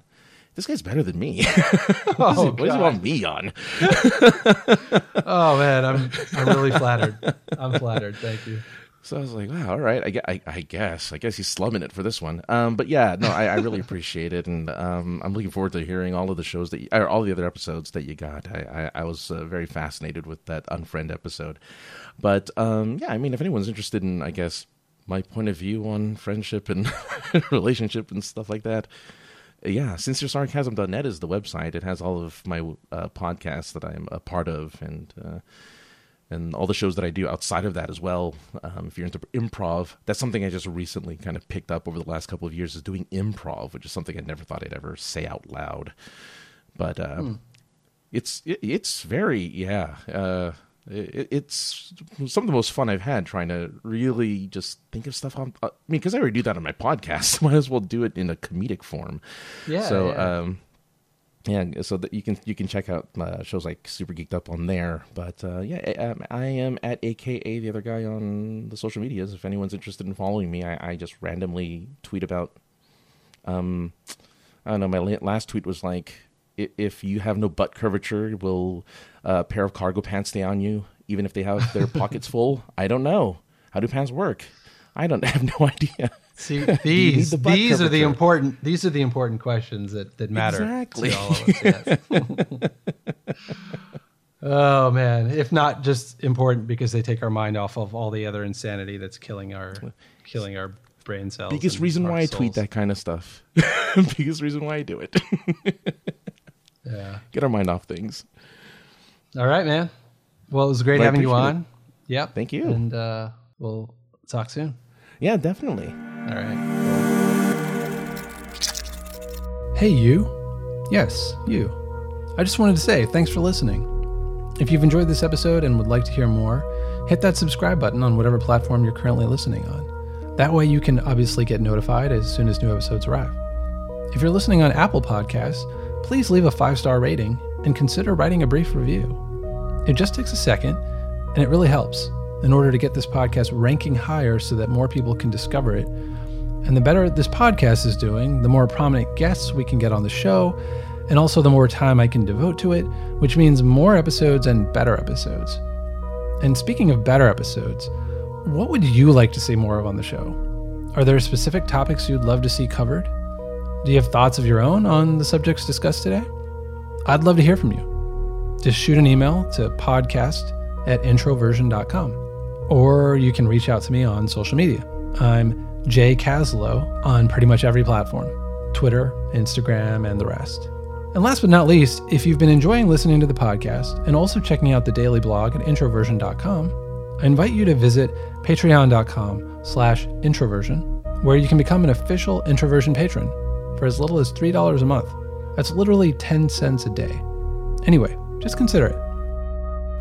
this guy's better than me. what, does he, what does he want me on?
Oh man, I'm I'm really flattered. I'm flattered. Thank you.
So I was like, wow, all right. I, I, I guess. I guess he's slumming it for this one. Um, but yeah, no, I, I really appreciate it, and um, I'm looking forward to hearing all of the shows that, you, or all the other episodes that you got. I, I, I was uh, very fascinated with that unfriend episode. But um, yeah, I mean, if anyone's interested in, I guess, my point of view on friendship and relationship and stuff like that, yeah, sinceresarcasm.net is the website. It has all of my uh, podcasts that I'm a part of, and uh, and all the shows that I do outside of that as well. Um, if you're into improv, that's something I just recently kind of picked up over the last couple of years is doing improv, which is something I never thought I'd ever say out loud. But uh, it's it, it's very yeah. Uh, it, it's some of the most fun I've had trying to really just think of stuff on. uh, I mean, because I already do that on my podcast, might as well do it in a comedic form.
Yeah,
So,
yeah.
um, yeah, so that you can you can check out uh, shows like Super Geeked Up on there. But uh, yeah, I, um, I am at AKA the other guy on the social medias. If anyone's interested in following me, I, I just randomly tweet about. Um, I don't know. My last tweet was like, "If you have no butt curvature, will a pair of cargo pants stay on you, even if they have their pockets full?" I don't know. How do pants work? I don't I have no idea.
See, these
the
these are the important these are the important questions that that matter
Exactly.
to all of us. Yes. oh man, if not just important because they take our mind off of all the other insanity that's killing our killing our brain cells.
Biggest reason why I tweet that kind of stuff. Biggest reason why I do it.
Yeah.
Get our mind off things.
All right, man. Well, it was great
Well,
having you on. Yep.
Thank you.
And uh, we'll talk soon.
Yeah, definitely.
All right. Hey, you. Yes, you. I just wanted to say thanks for listening. If you've enjoyed this episode and would like to hear more, hit that subscribe button on whatever platform you're currently listening on. That way, you can obviously get notified as soon as new episodes arrive. If you're listening on Apple Podcasts, please leave a five star rating and consider writing a brief review. It just takes a second, and it really helps in order to get this podcast ranking higher so that more people can discover it. And the better this podcast is doing, the more prominent guests we can get on the show, and also the more time I can devote to it, which means more episodes and better episodes. And speaking of better episodes, what would you like to see more of on the show? Are there specific topics you'd love to see covered? Do you have thoughts of your own on the subjects discussed today? I'd love to hear from you. Just shoot an email to podcast at introversion.com or you can reach out to me on social media. I'm Jay Caslow on pretty much every platform Twitter, Instagram, and the rest. And last but not least, if you've been enjoying listening to the podcast and also checking out the daily blog at introversion.com, I invite you to visit patreon.com slash introversion, where you can become an official introversion patron for as little as $3 a month. That's literally 10 cents a day. Anyway, just consider it.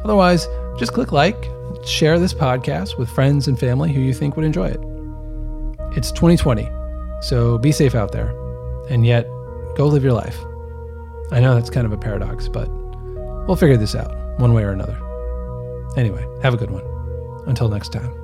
Otherwise, just click like, share this podcast with friends and family who you think would enjoy it. It's 2020, so be safe out there, and yet go live your life. I know that's kind of a paradox, but we'll figure this out one way or another. Anyway, have a good one. Until next time.